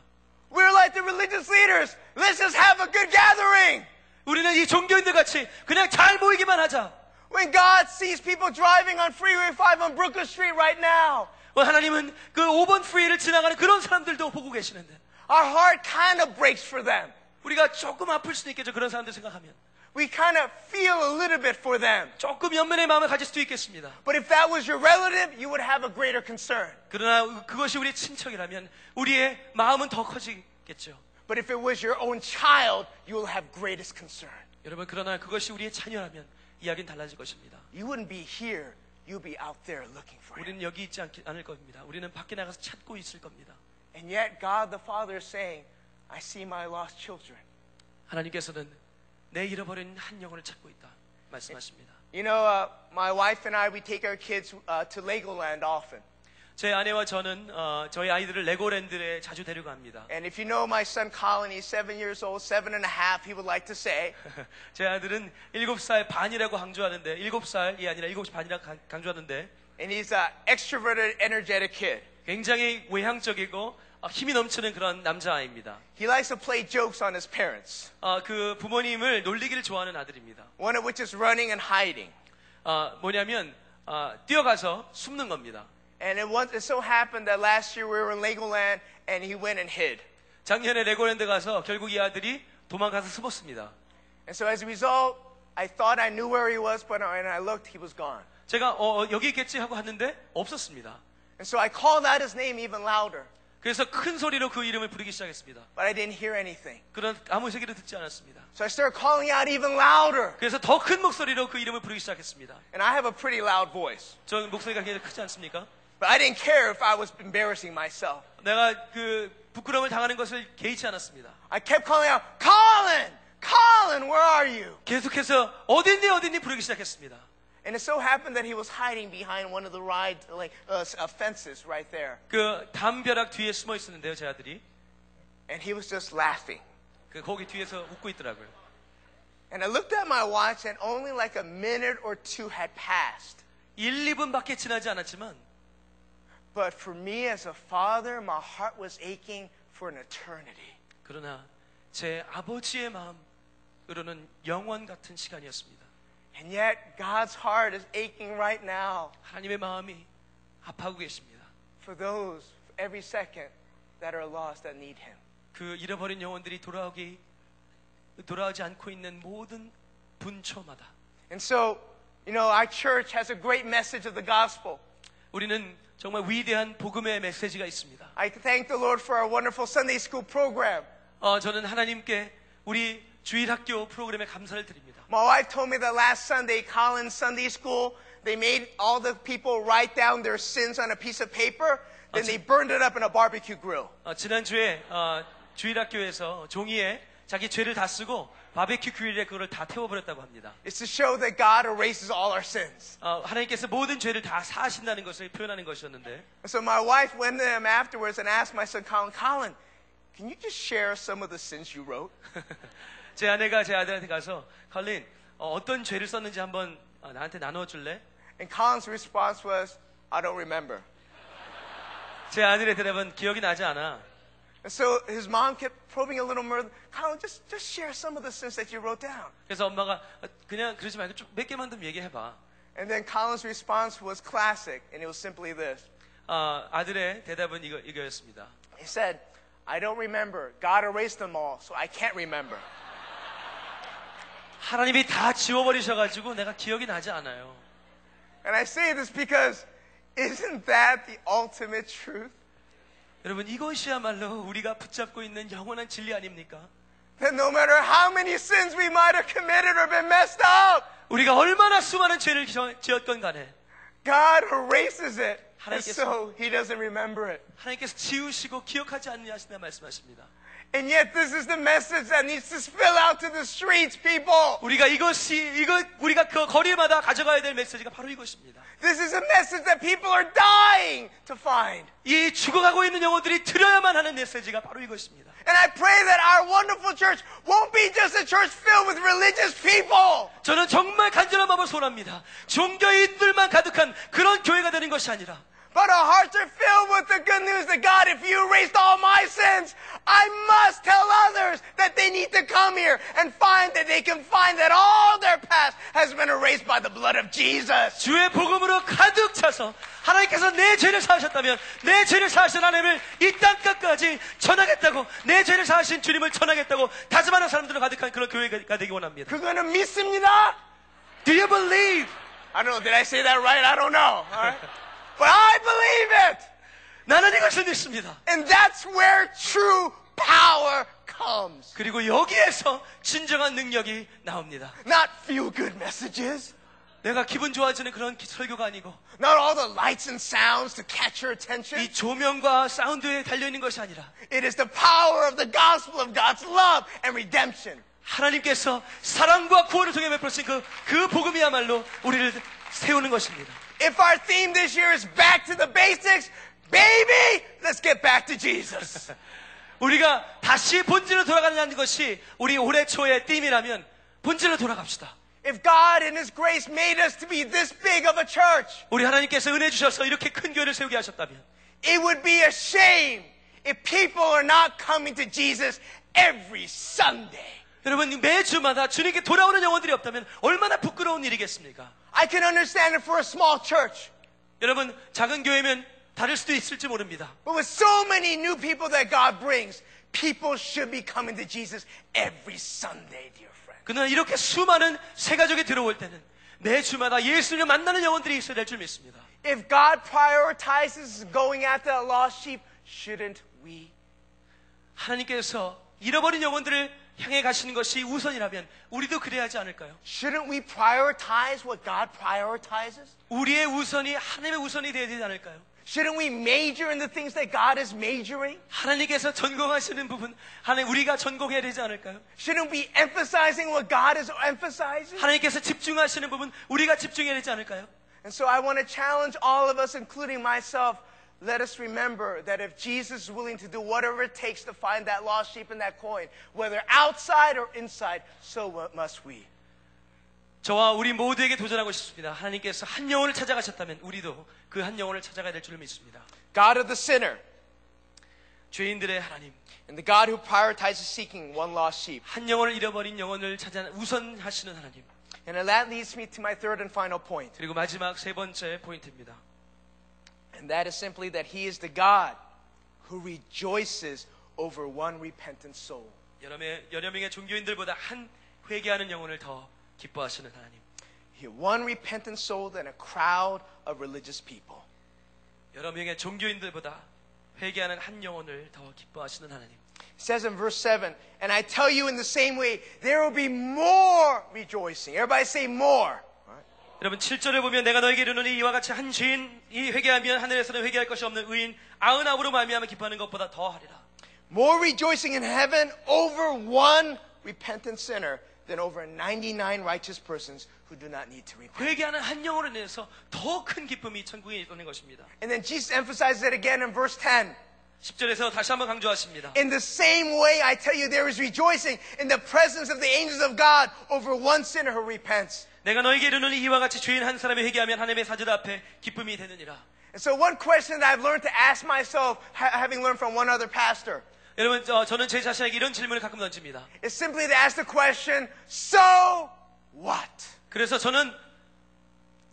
We're like the religious leaders. Let's just have a good gathering. 우리는 이 종교인들 같이 그냥 잘 모이기만 하자. When God sees people driving on Freeway 5 on Brookhurst Street right now, 하나님은 그 5번 프리를 지나가는 그런 사람들도 보고 계시는데. our heart kind of breaks for them. 우리가 조금 아플 수도 있겠죠. 그런 사람들 생각하면. We kind of feel a little bit for them. 조금 연민의 마음을 가질 수도 있겠습니다. But if that was your relative, you would have a greater concern. 그러나 그것이 우리의 친척이라면 우리의 마음은 더 커지겠죠. But if it was your own child, you will have greatest concern. 여러분 그러나 그것이 우리의 자녀라면 이야기는 달라질 것입니다. You wouldn't be here, you'd be out there looking for him. 우리는 여기 있지 않, 않을 겁니다. 우리는 밖에 나가서 찾고 있을 겁니다. And yet, God the Father is saying, I see my lost children. 하나님께서는 내 잃어버린 한 영혼을 찾고 있다 말씀하십니다. You know, uh, my wife and I, we take our kids uh, to Legoland often. 제 아내와 저는 어, 저희 아이들을 레고랜드에 자주 데려갑니다. And if you know my son Colin, he's seven years old, seven and a half, he would like to say. 제 아들은 7살 반이라고 강조하는데 7살이 아니라 7살 반이라고 강- 강조하는데 And he's an extroverted, energetic kid. 굉장히 외향적이고 어, 힘이 넘치는 그런 남자아이입니다. He likes to play jokes on his parents, 어, 그 부모님을 놀리기를 좋아하는 아들입니다. one of which is running and hiding. 어, 뭐냐면 어, 뛰어가서 숨는 겁니다. And it, once, it so happened that last year we were in Legoland and he went and hid. 작년에 레고랜드 가서 결국 이 아들이 도망가서 숨었습니다. And so as a result, I thought I knew where he was, but when I looked, he was gone. 제가 어, 어, 여기 있겠지 하고 갔는데 없었습니다. And so I called out his name even louder, 그래서 큰 소리로 그 이름을 부르기 시작했습니다. but I didn't hear anything. 그런 아무 소리를 듣지 않았습니다. So I started calling out even louder. 그래서 더 큰 목소리로 그 이름을 부르기 시작했습니다. And I have a pretty loud voice. 저 목소리가 굉장히 크지 않습니까? But I didn't care if I was embarrassing myself. 내가 그 부끄러움을 당하는 것을 개의치 않았습니다. I kept calling out, Colin! Colin, where are you? 계속해서 어딨니 어딨니 부르기 시작했습니다. And it so happened that he was hiding behind one of the ride like uh, uh, fences right there. 그 담벼락 뒤에 숨어 있었는데요, 제 아들이. And he was just laughing. 그 거기 뒤에서 웃고 있더라고요. And I looked at my watch and only like a minute or two had passed. 1, 2분밖에 지나지 않았지만 But for me as a father, my heart was aching for an eternity. 그러나 제 아버지의 마음으로는 영원 같은 시간이었습니다. And yet God's heart is aching right now 하나님의 마음이 아파하고 계십니다. for those every second that are lost that need him. 그 잃어버린 영혼들이 돌아오기 돌아오지 않고 있는 모든 분초마다 And so, you know, our church has a great message of the gospel. 우리는 정말 위대한 복음의 메시지가 있습니다. I thank the Lord for our wonderful Sunday school program. 어, 저는 하나님께 우리 주일학교 프로그램에 감사를 드립니다. My wife told me that last Sunday, Colin's Sunday school, they made all the people write down their sins on a piece of paper, then they burned it up in a barbecue grill. 어, 지난주에 어, 주일학교에서 종이에 자기 죄를 다 쓰고 바베큐 그릴에 그걸 다 태워버렸다고 합니다. It's to show that God erases all our sins. 어, 하나님께서 모든 죄를 다 사하신다는 것을 표현하는 것이었는데 So my wife went to him afterwards and asked my son Colin, Colin, can you just share some of the sins you wrote? 제 아내가 제 아들한테 가서 컬린 어, 떤 죄를 썼는지 한번 어, 나한테 나눠줄래? And Colin's response was, I don't remember. 제 아들의 대답은 기억이 나지 않아. And so his mom kept probing a little more. Colin, just, just share some of the sins that you wrote down. 그래서 엄마가 어, 그냥 그러지 말고 좀 몇 개만 더 얘기해봐. And then Colin's response was classic, and it was simply this. 어, 아들의 대답은 이거, 이거였습니다. He said, I don't remember. God erased them all, so I can't remember. 하나님이 다 지워버리셔가지고 내가 기억이 나지 않아요. And I say this because isn't that the ultimate truth? 여러분 이것이야말로 우리가 붙잡고 있는 영원한 진리 아닙니까? That no matter how many sins we might have committed or been messed up, 우리가 얼마나 수많은 죄를 지- 지었건 간에 God erases it. And so he doesn't remember it. 하나님께서 지우시고 기억하지 않느냐 하신다 말씀하십니다. And yet this is the message that needs to spill out to the streets, people. 우리가 이것이 이거 우리가 그 거리마다 가져가야 될 메시지가 바로 이것입니다. This is a message that people are dying to find. 이 죽어가고 있는 영혼들이 들어야만 하는 메시지가 바로 이것입니다. And I pray that our wonderful church won't be just a church filled with religious people. 저는 정말 간절한 마음을 소원합니다. 종교인들만 가득한 그런 교회가 되는 것이 아니라 but our hearts are filled with the good news that God, if you erased all my sins, I must tell others that they need to come here and find that they can find that all their past has been erased by the blood of Jesus. 주의 복음으로 가득 차서 하나님께서 내 죄를 사하셨다면 내 죄를 사하신 하나님을 이 땅끝까지 전하겠다고 내 죄를 사하신 주님을 전하겠다고 다짐하는 사람들로 가득한 그런 교회가 되기 원합니다. 그거는 믿습니다. Do you believe? I don't know, did I say that right? I don't know. But I believe it. 나는 이것을 믿습니다. And that's where true power comes. 그리고 여기에서 진정한 능력이 나옵니다. Not feel good messages. 내가 기분 좋아지는 그런 기- 설교가 아니고 Not all the lights and sounds to catch your attention. 이 조명과 사운드에 달려 있는 것이 아니라 It is the power of the gospel of God's love and redemption. 하나님께서 사랑과 구원을 통해 베풀으신 그, 그 복음이야말로 우리를 세우는 것입니다. If our theme this year is back to the basics, baby, let's get back to Jesus. 우리가 다시 본질로 돌아가는 것이 우리 올해 초의 띠이라면 본질로 돌아갑시다. if God in His grace made us to be this big of a church, 우리 하나님께서 은혜 주셔서 이렇게 큰 교회를 세우게 하셨다면 it would be a shame if people are not coming to Jesus every Sunday. 여러분 매주마다 주님께 돌아오는 영혼들이 없다면 얼마나 부끄러운 일이겠습니까? I can understand it for a small church. 여러분 작은 교회면 다를 수도 있을지 모릅니다. But with so many new people that God brings, people should be coming to Jesus every Sunday, dear friend. 그러나 이렇게 수많은 새 가족이 들어올 때는 매주마다 예수님을 만나는 영혼들이 있어야 될 줄 믿습니다. If God prioritizes going after a lost sheep, shouldn't we? 하나님께서 잃어버린 영혼들을 향해 가시는 것이 우선이라면 우리도 그래야 하지 않을까요? Shouldn't we prioritize what God prioritizes? 우리의 우선이 하나님의 우선이 되어야 되지 않을까요? Shouldn't we major in the things that God is majoring? 하나님께서 전공하시는 부분 하나님 우리가 전공해야 되지 않을까요? Shouldn't we emphasizing what God is emphasizing? 하나님께서 집중하시는 부분 우리가 집중해야 되지 않을까요? And so I want to challenge all of us, including myself. Let us remember that if Jesus is willing to do whatever it takes to find that lost sheep and that coin, whether outside or inside, so must we. 저와 우리 모두에게 도전하고 싶습니다. 하나님께서 한 영혼을 찾아가셨다면 우리도 그 한 영혼을 찾아가야 될 줄 믿습니다. God of the sinner 죄인들의 하나님, and the God who prioritizes seeking one lost sheep. 한 영혼을 잃어버린 영혼을 찾아 우선하시는 하나님. And that leads me to my third and final point. 그리고 마지막 세 번째 포인트입니다. And that is simply that He is the God who rejoices over one repentant soul. 여러, 명, 여러 명의 종교인들보다 한 회개하는 영혼을 더 기뻐하시는 하나님. He one repentant soul than a crowd of religious people. 여러 명의 종교인들보다 회개하는 한 영혼을 더 기뻐하시는 하나님. It says in verse 7, and I tell you in the same way, there will be more rejoicing. Everybody say more. 여러분 7절을 보면 내가 너에게 이르노니 이와 같이 한 죄인이 회개하면 하늘에서는 회개할 것이 없는 의인 아흔아홉으로 말미암아 기뻐하는 것보다 더 하리라. More rejoicing in heaven over one repentant sinner than over 99 righteous persons who do not need to repent. 회개하는 한 영혼을 인해서 더 큰 기쁨이 천국에 있는 것입니다. And then Jesus emphasizes it again in verse 10. 10절에서 다시 한번 강조하십니다. In the same way, I tell you, there is rejoicing in the presence of the angels of God over one sinner who repents. 내가 너에게 이르노니 이와 같이 죄인 한 사람이 회개하면 하나님의 사절 앞에 기쁨이 되느니라. And so, one question that I've learned to ask myself, ha- having learned from one other pastor, 여러분 저, 저는 제 자신에게 이런 질문을 가끔 던집니다. is simply to ask the question, so what? 그래서 저는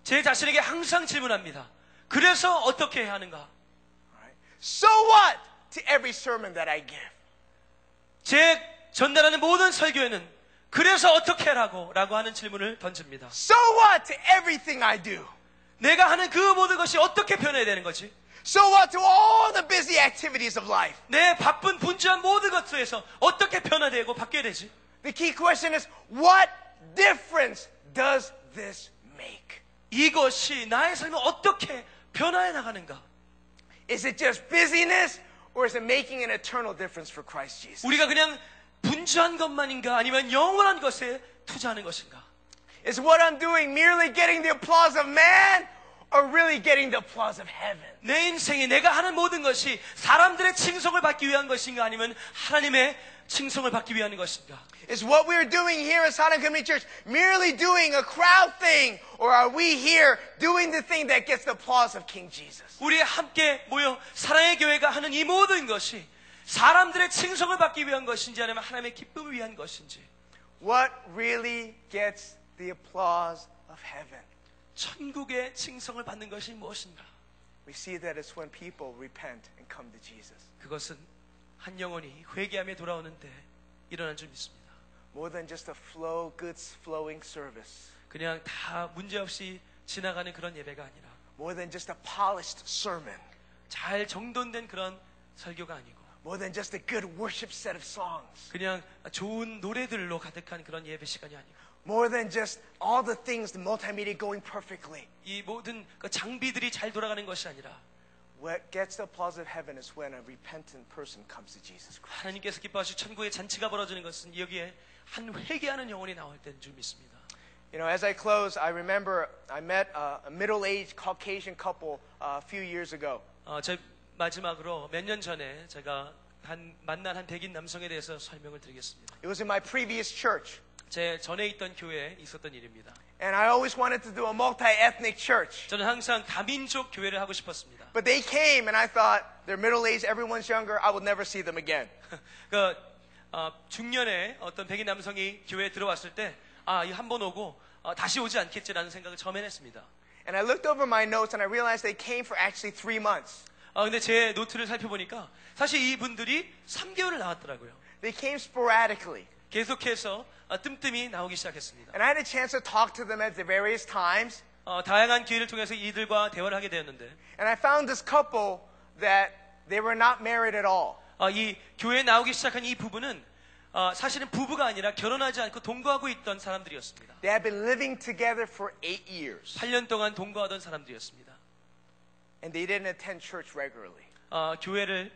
제 자신에게 항상 질문합니다. 그래서 어떻게 해야 하는가? So what to every sermon that I give? 제 전달하는 모든 설교에는 그래서 어떻게 하라고 라고 하는 질문을 던집니다. So what to everything I do? 내가 하는 그 모든 것이 어떻게 변해야 되는 거지? So what to all the busy activities of life? 내 바쁜 분주한 모든 것에서 어떻게 변화되고 바뀌어야 되지? The key question is, what difference does this make? 이것이 나의 삶을 어떻게 변화해 나가는가? Is it just busyness or is it making an eternal difference for Christ Jesus? 우리가 그냥 분주한 것만인가 아니면 영원한 것에 투자하는 것인가? Is what I'm doing merely getting the applause of man or really getting the applause of heaven? 내 인생에 내가 하는 모든 것이 사람들의 칭송을 받기 위한 것인가 아니면 하나님의 칭송을 받기 위한 것인가? Is what we're doing here at Sarang Community Church merely doing a crowd thing, or are we here doing the thing that gets the applause of King Jesus? 우리 함께 모여 사랑의 교회가 하는 이 모든 것이 사람들의 칭송을 받기 위한 것인지 아니면 하나님의 기쁨을 위한 것인지 What really gets the applause of heaven? 천국의 칭송을 받는 것이 무엇인가? We see that it's when people repent and come to Jesus. 그것은 한 영혼이 회개함에 돌아오는데 일어난 줄 믿습니다. More than just a flow, good flowing service. 그냥 다 문제 없이 지나가는 그런 예배가 아니라 More than just a polished sermon. 잘 정돈된 그런 설교가 아니고 More than just a good worship set of songs. 그냥 좋은 노래들로 가득한 그런 예배 시간이 아니고 More than just all the things, the multimedia going perfectly. 이 모든 그 장비들이 잘 돌아가는 것이 아니라 What gets the applause of heaven is when a repentant person comes to Jesus Christ. 하나님께서 기뻐하실 천국의 잔치가 벌어지는 것은 여기에 한 회개하는 영혼이 나올 때인 줄 믿습니다. You know, as I close, I remember I met a, a middle-aged Caucasian couple uh, a few years ago. 어, 저 마지막으로 몇 년 전에 제가 한 만난 한 백인 남성에 대해서 설명을 드리겠습니다. It was in my previous church. 제 전에 있던 교회에 있었던 일입니다. And I always wanted to do a multi-ethnic church. 저는 항상 다민족 교회를 하고 싶었습니다. But they came and I thought, they're middle-aged, everyone's younger, I will never see them again. 그 어, 중년에 어떤 백인 남성이 교회에 들어왔을 때, 아, 이 한 번 오고 어, 다시 오지 않겠지라는 생각을 처음엔 했습니다. And I looked over my notes and I realized they came for actually three months. 아, 근데 제 노트를 살펴보니까 사실 이분들이 3개월을 나왔더라고요. They came sporadically. 계속해서 어, 뜸뜸이 나오기 시작했습니다. And I had a chance to talk to them at the various times. 어, 다양한 기회를 통해서 이들과 대화를 하게 되었는데, And I found this couple that they were not married at all. 어, 이 교회에 나오기 시작한 이 부부는 어, 사실은 부부가 아니라 결혼하지 않고 동거하고 있던 사람들이었습니다. They had been living together for eight years. 8년 동안 동거하던 사람들이었습니다. And they didn't attend church regularly. 어, 교회를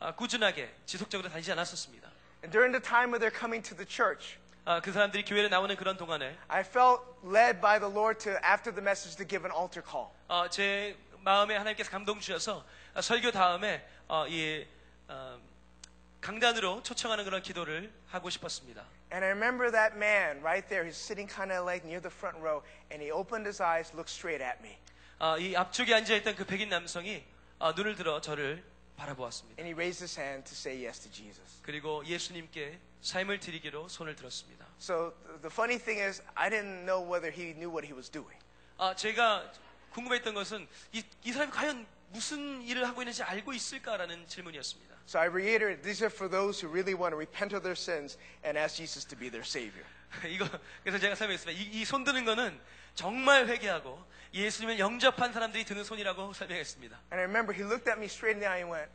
어, 꾸준하게 지속적으로 다니지 않았었습니다. And during the time when they're coming to the church, 아, 그 사람들이 교회에 나오는 그런 동안에 I felt led by the Lord to, after the message, to give an altar call. 어, 제 마음에 하나님께서 감동 주셔서 어, 설교 다음에 어, 이 어, 강단으로 초청하는 그런 기도를 하고 싶었습니다. And I remember that man right there. He's sitting kind of like near the front row, and he opened his eyes, looked straight at me, 어, 이 앞쪽에 앉아 있던 그 백인 남성이 어, 눈을 들어 저를 바라보았습니다. and he raised his hand to say yes to Jesus. 그리고 예수님께 삶을 드리기로 손을 들었습니다. So th- the funny thing is, I didn't know whether he knew what he was doing. 아, 제가 궁금했던 것은 이, 이 사람이 과연 무슨 일을 하고 있는지 알고 있을까라는 질문이었습니다. So I reiterate, these are for those who really want to repent of their sins and ask Jesus to be their Savior. 이거 그래서 제가 설명했습니다. 이, 이손 드는 거는 정말 회개하고 예수님을 영접한 사람들이 드는 손이라고 설명했습니다. And I remember he looked at me straight in the eye and went,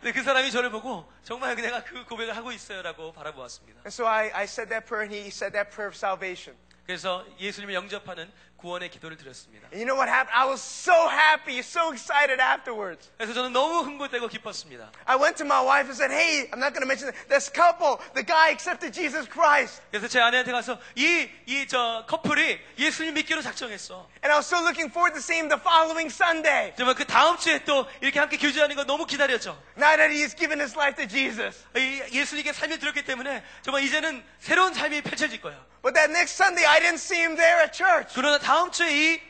근데 그 사람이 저를 보고 정말 내가 그 고백을 하고 있어요라고 바라보았습니다. and so I, I said that prayer, and he said that prayer of salvation. 그래서 예수님을 영접하는 구원의 기도를 드렸습니다. You know what happened? I was so happy, so excited afterwards. 그래서 저는 너무 흥분되고 기뻤습니다. I went to my wife and said, Hey, I'm not going to mention. This couple, the guy accepted Jesus Christ. 그래서 제 아내한테 가서 이 이 저 커플이 예수님 믿기로 작정했어. And I was so looking forward to seeing the following Sunday. 정말 그 다음 주에 또 이렇게 함께 교제하는 거 너무 기다렸죠. Now that he's given his life to Jesus. 이 예수님께 삶이 들었기 때문에 정말 이제는 새로운 삶이 펼쳐질 거예요. But that next Sunday, I didn't see him there at church. 그러나 다음 주에 이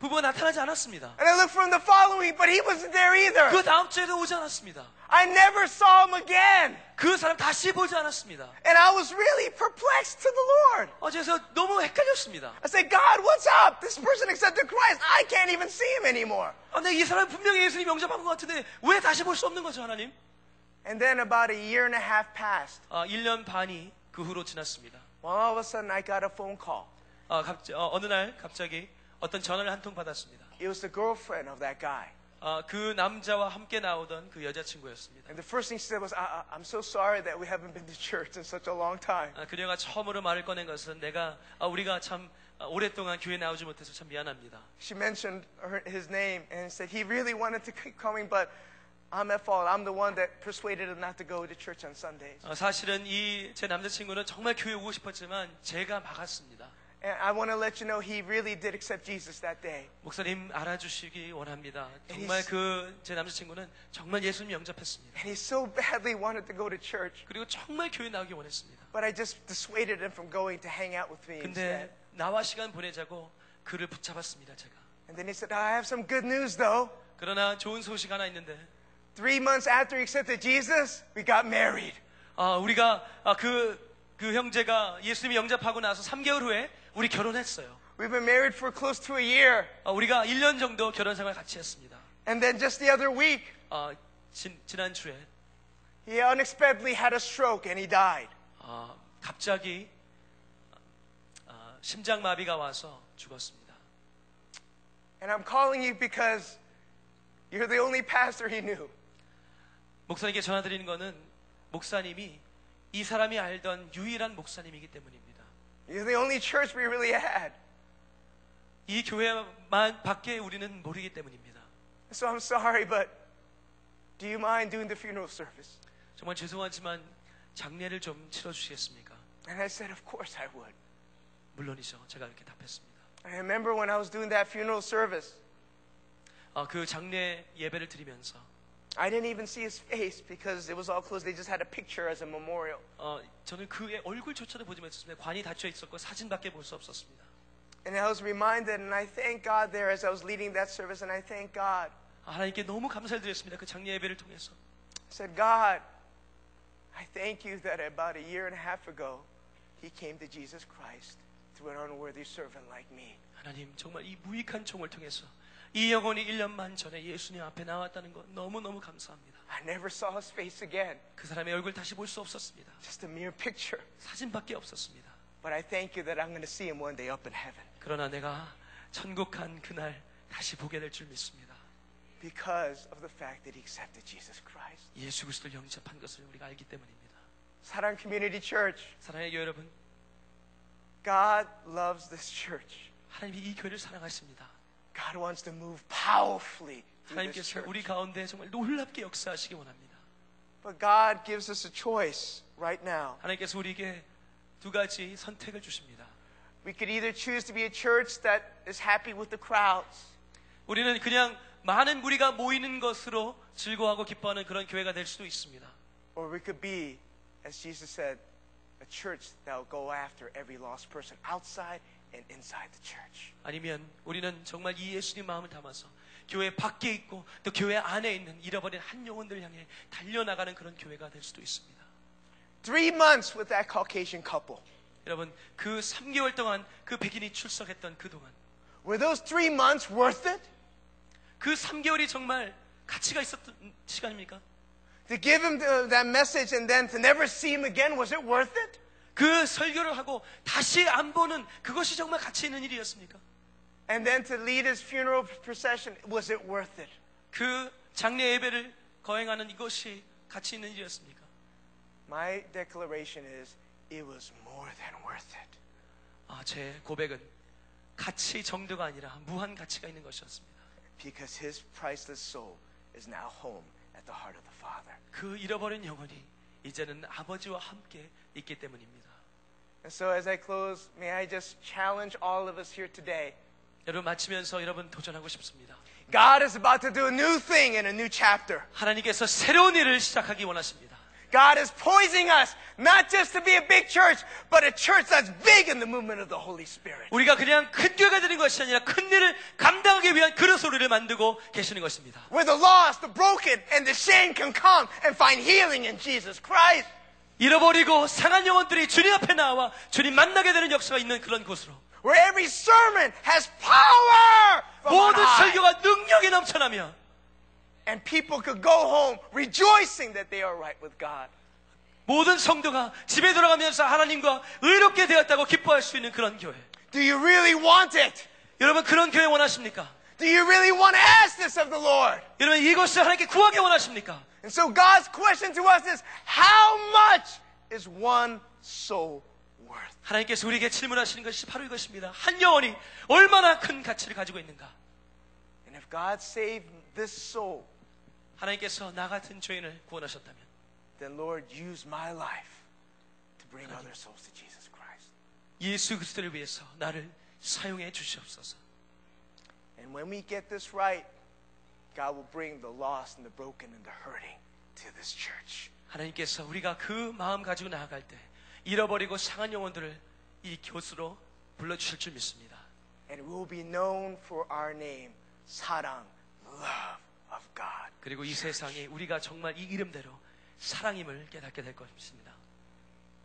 부부가 나타나지 않았습니다. And I looked for him the following, but he wasn't there either. 그 다음 주에도 오지 않았습니다. I never saw him again. 그 사람 다시 보지 않았습니다. And I was really perplexed to the Lord. 어제서 너무 헷갈렸습니다. I said, God, what's up? This person accepted Christ. I can't even see him anymore. 아, 근데 이 사람 분명히 예수님 영접한 것 같은데 왜 다시 볼 수 없는 거죠, 하나님? And then about a year and a half passed. 아, 1년 반이 그 후로 지났습니다. Well, all of a sudden, I got a phone call. 아, 갑, 어, 어느 날 갑자기 어떤 전화를 한 통 받았습니다. It was the girlfriend of that guy. 아, 그 남자와 함께 나오던 그 여자친구였습니다. And the first thing she said was, I, I, I'm so sorry that we haven't been to church in such a long time. 아, 그녀가 처음으로 말을 꺼낸 것은 내가 아, 우리가 참 아, 오랫동안 교회 나오지 못해서 참 미안합니다. She mentioned her, his name and said he really wanted to keep coming, but I'm at fault. I'm the one that persuaded him not to go to church on Sundays. 어, 사실은 이 제 남자친구는 정말 교회 오고 싶었지만 제가 막았습니다. And I want to let you know he really did accept Jesus that day. 목사님 알아주시기 원합니다. 정말 he's- 그 제 남자친구는 정말 예수님 영접했습니다. And he so badly wanted to go to church. 그리고 정말 교회 나오기 원했습니다. But I just dissuaded him from going to hang out with me instead. 근데 나와 시간 보내자고 그를 붙잡았습니다. 제가. And then he said, I have some good news though. 그러나 좋은 소식 하나 있는데 Three months after he accepted Jesus, we got married. 아, 우리가 아, 그, 그 형제가 예수님이 영접하고 나서 3개월 후에 우리 결혼했어요. We've been married for close to a year. 아, 우리가 1년 정도 결혼 생활 같이 했습니다. And then just the other week, 아, 진, 지난주에 he unexpectedly had a stroke and he died. 아, 갑자기 아, 심장마비가 와서 죽었습니다. And I'm calling you because you're the only pastor he knew. 목사님께 전화드리는 거는 목사님이 이 사람이 알던 유일한 목사님이기 때문입니다. You're the only church we really had. 이 교회만 밖에 우리는 모르기 때문입니다. So I'm sorry, but do you mind doing the funeral service? 정말 죄송하지만 장례를 좀 치러주시겠습니까? And I said, Of course I would. 물론이죠. 제가 이렇게 답했습니다. I remember when I was doing that funeral service, 아, 그 장례 예배를 드리면서 I didn't even see his face because it was all closed. They just had a picture as a memorial. 어, 저는 그의 얼굴조차도 보지 못했습니다. 관이 닫혀 있었고 사진밖에 볼 수 없었습니다. And I was reminded, and I thank God there as I was leading that service, and I thank God. 아, 하나님께 너무 감사를 드렸습니다. 그 장례 예배를 통해서. I said, God, I thank you that about a year and a half ago, he came to Jesus Christ through an unworthy servant like me. 하나님 정말 이 무익한 총을 통해서 이 영혼이 1년만 전에 예수님 앞에 나왔다는 것 너무너무 감사합니다. I never saw his face again, 그 사람의 얼굴 다시 볼 수 없었습니다. just a mere picture. 사진밖에 없었습니다. But I thank you that I'm going to see him one day up in heaven 그러나 내가 천국 간 그날 다시 보게 될 줄 믿습니다. because of the fact that he accepted Jesus Christ. 예수 그리스도를 영접한 것을 우리가 알기 때문입니다. Saran Community Church, 사랑의 교회 여러분, God loves this church. 하나님이 이 교회를 사랑하십니다. God wants to move powerfully through this 하나님께서 church. 우리 가운데 정말 놀랍게 역사하시기 원합니다. But God gives us a choice right now. 하나님께서 우리에게 두 가지 선택을 주십니다. We could either choose to be a church that is happy with the crowds, 우리는 그냥 많은 무리가 모이는 것으로 즐거워하고 기뻐하는 그런 교회가 될 수도 있습니다. or we could be, as Jesus said, a church that will go after every lost person outside and inside the church. 아니면 우리는 정말 이 예수님 마음을 담아서 교회 밖에 있고 또 교회 안에 있는 잃어버린 한 영혼들 향해 달려나가는 그런 교회가 될 수도 있습니다. Three months with that Caucasian couple. 여러분 그 3개월 동안 그 백인이 출석했던 그 동안 Were those three months worth it? 그 3개월이 정말 가치가 있었던 시간입니까? To give him that message and then to never see him again, was it worth it? 그 설교를 하고 다시 안 보는 그것이 정말 가치 있는 일이었습니까? And then to lead his funeral procession, was it worth it? 그 장례 예배를 거행하는 이것이 가치 있는 일이었습니까? My declaration is it was more than worth it. 아, 제 고백은 가치 정도가 아니라 무한 가치가 있는 것이었습니다. Because his priceless soul is now home at the heart of the Father. 그 잃어버린 영혼이 이제는 아버지와 함께 있기 때문입니다. And so as I close, may I just challenge all of us here today. 여러분 마치면서 여러분 도전하고 싶습니다. God is about to do a new thing in a new chapter. 하나님께서 새로운 일을 시작하기 원하십니다. God is poising us not just to be a big church, but a church that's big in the movement of the Holy Spirit. 우리가 그냥 큰 교회가 되는 것이 아니라 큰 일을 감당하기 위한 그런 소리를 만들고 계시는 것입니다. Where the lost, the broken, and the shame can come and find healing in Jesus Christ. 잃어버리고 상한 영혼들이 주님 앞에 나와 주님 만나게 되는 역사가 있는 그런 곳으로 Where every sermon has power 모든. 설교가 능력이 넘쳐나며 And people could go home rejoicing that they are right with God. 모든 성도가 집에 돌아가면서 하나님과 의롭게 되었다고 기뻐할 수 있는 그런 교회. Do you really want it? 여러분 그런 교회 원하십니까? Do you really want to ask this of the Lord? 여러분 이것을 하나님께 구하기 원하십니까? And so God's question to us is, how much is one soul worth? 하나님께서 우리에게 질문하시는 것이 바로 이것입니다. 한 영혼이 얼마나 큰 가치를 가지고 있는가? And if God saved this soul, 하나님께서 나 같은 죄인을 구원하셨다면 then Lord, use my life to bring other souls to Jesus Christ. 예수 그리스도를 위해서 나를 사용해 주시옵소서. And when we get this right, God will bring the lost and the broken and the hurting to this church. 하나님께서 우리가 그 마음 가지고 나아갈 때 잃어버리고 상한 영혼들을 이 교수로 불러주실 줄 믿습니다. And we will be known for our name, 사랑, love Of God. 그리고 이 세상에 우리가 정말 이 이름대로 사랑임을 깨닫게 될 것입니다.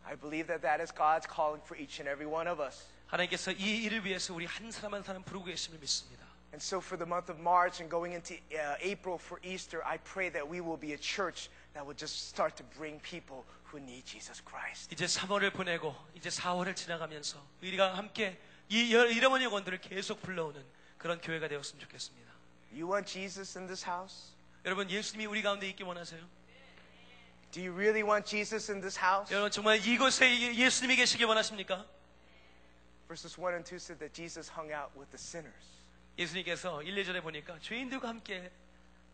I believe that that is God's calling for each and every one of us. 하나님께서 이 일을 위해서 우리 한 사람 한 사람 부르고 계심을 믿습니다. And so for the month of March and going into uh, April for Easter, I pray that we will be a church that will just start to bring people who need Jesus Christ. 이제 3월을 보내고 이제 4월을 지나가면서 우리가 함께 이 여- 잃어버린 영혼들을 계속 불러오는 그런 교회가 되었으면 좋겠습니다. You want Jesus in this house? 여러분 예수님이 우리 가운데 있기 원하세요? Do you really want Jesus in this house? 여러분 정말 이곳에 예- 예수님이 계시기 원하십니까? Verses 1 and 2 said that Jesus hung out with the sinners. 예수님께서 1, 2절에 보니까 죄인들과 함께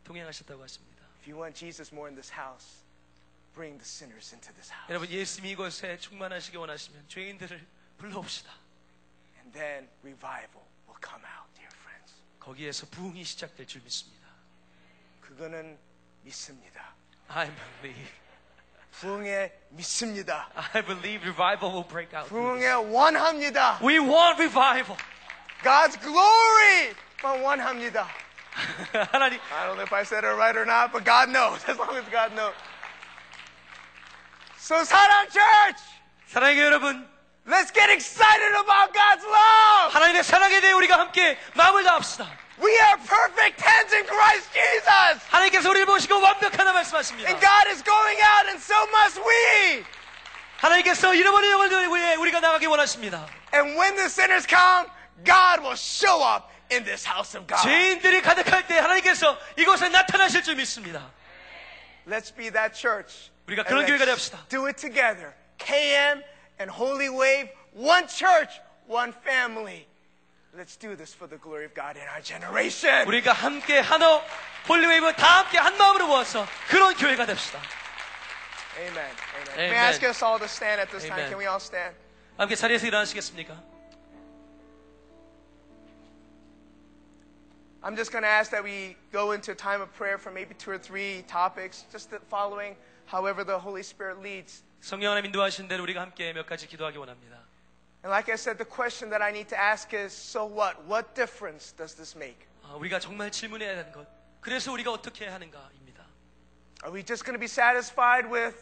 동행하셨다고 하십니다. If you want Jesus more in this house, bring the sinners into this house. 여러분 예수님이 이곳에 충만하시기 원하시면 죄인들을 불러옵시다. And then revival will come out, dear friends. 거기에서 부흥이 시작될 줄 믿습니다. 그거는 믿습니다. I believe. 부흥에 믿습니다. I believe revival will break out. 부흥에 원합니다. We want revival. God's glory 만 원합니다. 하나님 I don't know if I said it right or not, but God knows. As long as God knows. So 사랑 church, 사랑의 여러분 let's get excited about God's love. 하나님의 사랑에 대해 우리가 함께 마음을 다합시다. We are perfect hands in Christ Jesus. 하나님께서 우리를 보시고 완벽하다 말씀하십니다. And God is going out and so must we. 하나님께서 잃어버린 영혼들 위해 우리가 나가기 원하십니다. And when the sinners come, God will show up in this house of God. 죄인들이 가득할 때 하나님께서 이곳에 나타나실 줄 믿습니다. Let's be that church. 우리가 And 그런 교회가 let's 됩시다. Do it together. KM and Holy Wave, one church, one family. Let's do this for the glory of God in our generation. 우리가 함께 한어 홀리웨이브 다 함께 한 마음으로 모아서 그런 교회가 됩시다. Amen. Amen. May Amen. I ask us all to stand at this time? Amen. Can we all stand? 함께 자리에서 일어나시겠습니까? I'm just going to ask that we go into a time of prayer for maybe two or three topics, just the following however the Holy Spirit leads. 성령 하나님 인도하신 대로 우리가 함께 몇 가지 기도하기 원합니다. And like I said, the question that I need to ask is so what? What difference does this make? 아, 우리가 정말 질문해야 하는 것. 그래서 우리가 어떻게 해야 하는가입니다. Are we just going to be satisfied with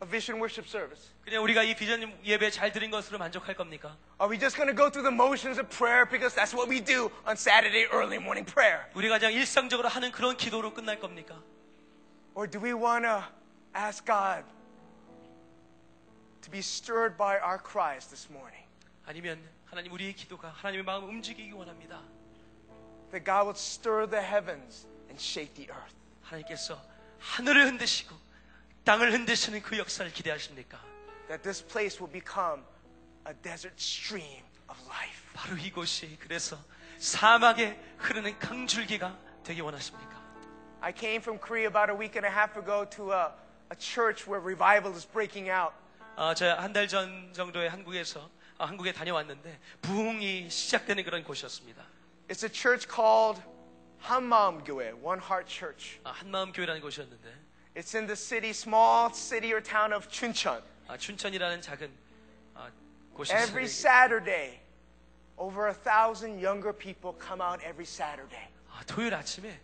a vision worship service? 그냥 우리가 이 비전 예배 잘 드린 것으로 만족할 겁니까? Are we just going to go through the motions of prayer because that's what we do on Saturday early morning prayer? 우리가 그냥 일상적으로 하는 그런 기도로 끝날 겁니까? Or do we want to ask God to be stirred by our cries this morning? 아니면 하나님 우리의 기도가 하나님의 마음을 움직이기 원합니다. That God would stir the heavens and shake the earth. 하나님께서 하늘을 흔드시고 땅을 흔드시는 그 역사를 기대하십니까? That this place will become a desert stream of life. 바로 이곳이 그래서 사막에 흐르는 강줄기가 되기 원하십니까? I came from Korea about a week and a half ago to a, a church where revival is breaking out. 아, 제가 한달 전 정도에 한국에서 아, 한국에 다녀왔는데 부흥이 시작되는 그런 곳이었습니다. It's a church called 한마음 교회, One Heart Church. 아, 한마음 교회라는 곳이었는데 It's in the city, small city or town of Chuncheon. 아, 춘천이라는 작은 아, 곳이 Every. Saturday, over a thousand younger people come out every Saturday. 아, 토요일 아침에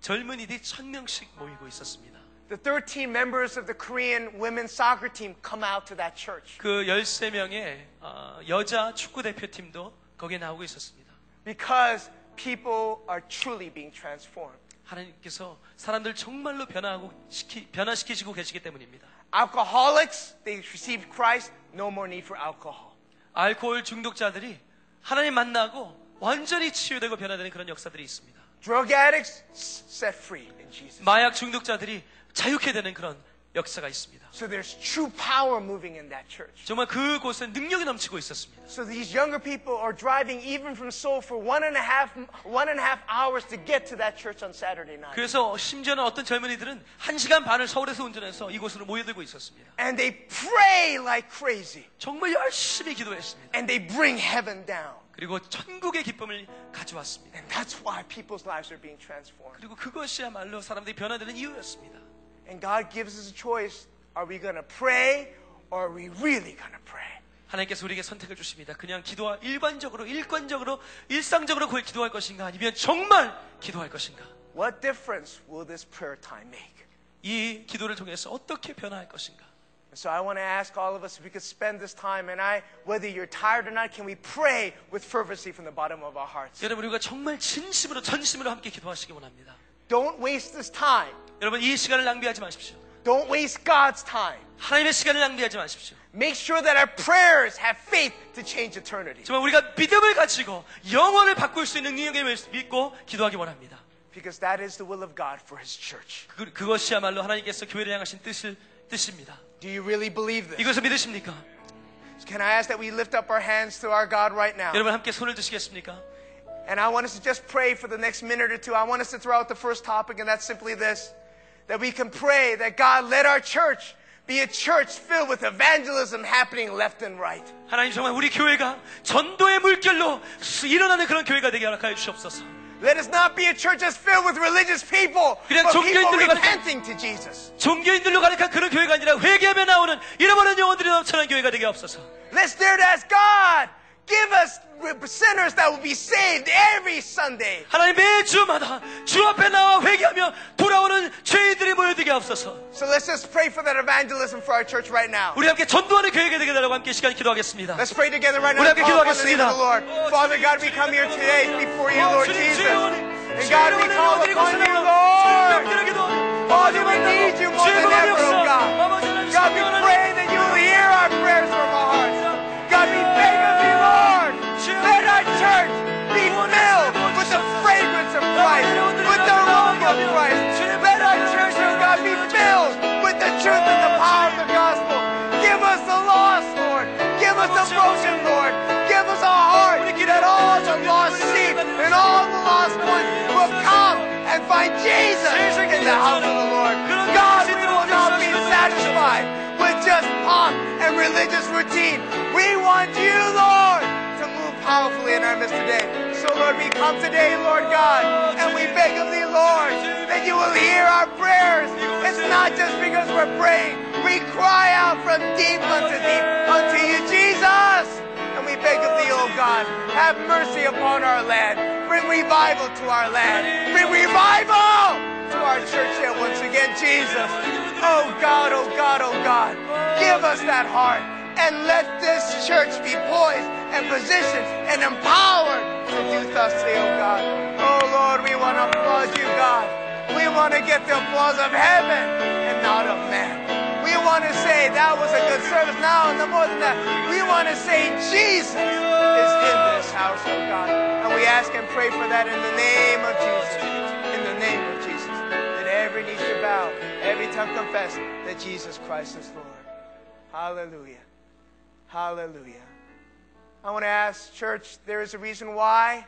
젊은이들이 천 명씩 모이고 있었습니다. The 13 members of the Korean women's soccer team come out to that church 그 13명의 아, 여자 축구 대표팀도 거기에 나오고 있었습니다. because people are truly being transformed. 하나님께서 사람들 정말로 변화하고 시키, 변화시키시고 계시기 때문입니다. Alcoholics, they receive Christ, no more need for alcohol. 알코올 중독자들이 하나님 만나고 완전히 치유되고 변화되는 그런 역사들이 있습니다. Drug addicts s- set free in Jesus. 마약 중독자들이 자유케 되는 그런 역사가 있습니다. So there's true power moving in that church. 정말 그곳에 능력이 넘치고 있었습니다. So these younger people are driving even from Seoul for one and a half, one and a half hours to get to that church on Saturday night. 그래서 심지어는 어떤 젊은이들은 한 시간 반을 서울에서 운전해서 이곳으로 모여들고 있었습니다. And they pray like crazy. 정말 열심히 기도했습니다. And they bring heaven down. 그리고 천국의 기쁨을 가져왔습니다. And that's why people's lives are being transformed. 그리고 그것이야말로 사람들이 변화되는 이유였습니다. And God gives us a choice. Are we going to pray or are we really going to pray? 하나님께서 우리에게 선택을 주십니다. 그냥 기도와 일반적으로, 일관적으로, 일상적으로 그걸 기도할 것인가 아니면 정말 기도할 것인가. What difference will this prayer time make? 이 기도를 통해서 어떻게 변화할 것인가. So I want to ask all of us if we could spend this time, and I, whether you're tired or not, can we pray with fervency from the bottom of our hearts? 여러분 우리가 정말 진심으로 전심으로 함께 기도하시기 원합니다. Don't waste this time. 여러분 이 시간을 낭비하지 마십시오. Don't waste God's time. 하나님의 시간을 낭비하지 마십시오. Make sure that our prayers have faith to change eternity. 정말 우리가 믿음을 가지고 영원을 바꿀 수 있는 능력을 믿고 기도하기 원합니다. Because that is the will of God for His church. 그, 그것이야말로 하나님께서 교회를 향하신 뜻을 뜻입니다. Do you really believe this? 이것을 믿으십니까? Can I ask that we lift up our hands to our God right now? 여러분 함께 손을 드시겠습니까? And I want us to just pray for the next minute or two. I want us to throw out the first topic, and that's simply this that we can pray that God let our church be a church filled with evangelism happening left and right. 하나님 정말 우리 교회가 전도의 물결로 일어나는 그런 교회가 되게 허락하여 주시옵소서. Let us not be a church that's filled with religious people, 그냥 but people 종교인들로 가득한- repenting to Jesus. 종교인들로 가득한 그런 교회가 아니라 회개하며 나오는 잃어버린 영혼들이 넘쳐난 교회가 되게 없어서. Let's dare to ask God, give us sinners that will be saved every Sunday. 하나님 매주마다 주 앞에 나와 회개하며 돌아오는 죄인들이 모여들게 없어서. So let's just pray for that evangelism for our church right now. 우리 함께 전도하는 교회가 되게 되라고 함께 시간 기도하겠습니다. Let's pray together right now. 우리 함께 Call upon the name of 기도하겠습니다. the Lord. Father God, we come here today before you, 어, Lord 주님, Jesus. 주의 원이, And 주의 God, we 원을 call 드리고 upon you, 싶습니다. Lord. 주님께 기도하는 Father, we need you more than ever, oh God. God, we pray that you will hear our prayers from our hearts. Let our church be filled with the fragrance of Christ, with the aroma of Christ. Let our church, oh God, be filled with the truth and the power of the gospel. Give us the lost, Lord. Give us the broken, Lord. Give us a heart that all the lost sheep and all the lost ones will come and find Jesus in the house of the Lord. God, we will not be satisfied with just pomp and religious routine. We want you, Lord, powerfully in our midst today. So, Lord, we come today, Lord God, and we beg of thee, Lord, that you will hear our prayers. It's not just because we're praying. We cry out from deep unto deep unto you, Jesus. And we beg of thee, oh God, have mercy upon our land. Bring revival to our land. Bring revival to our church here once again, Jesus. Oh God, oh God, oh God. Give us that heart and let this church be poised and positioned and empowered to do thus say, oh God. Oh Lord, we want to applaud you, God. We want to get the applause of heaven and not of man. We want to say that was a good service. Now, and the more than that, we want to say Jesus is in this house, oh God. And we ask and pray for that in the name of Jesus. In the name of Jesus. That every knee should bow, every tongue confess that Jesus Christ is Lord. Hallelujah. Hallelujah. I want to ask, church, there is a reason why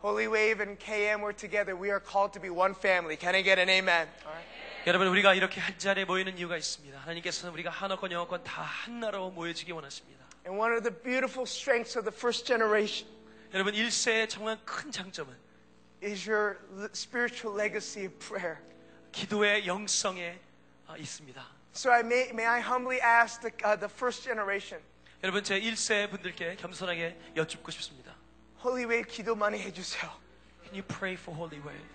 Holy Wave and KM were together. We are called to be one family. Can I get an amen? All right. 여러분 우리가 이렇게 한 자리에 모이는 이유가 있습니다. 하나님께서는 우리가 한어권 영어권 다 한나라로 모여지기 원하십니다. And one of the beautiful strengths of the first generation 여러분 1세의 정말 큰 장점은 is your l- spiritual legacy of prayer. 기도의 영성에 아, 있습니다. So I may, may I humbly ask the, uh, the first generation. 여러분 제 1세 분들께 겸손하게 여쭙고 싶습니다. Holy Wave 기도 많이 해주세요. Can you pray for Holy Wave?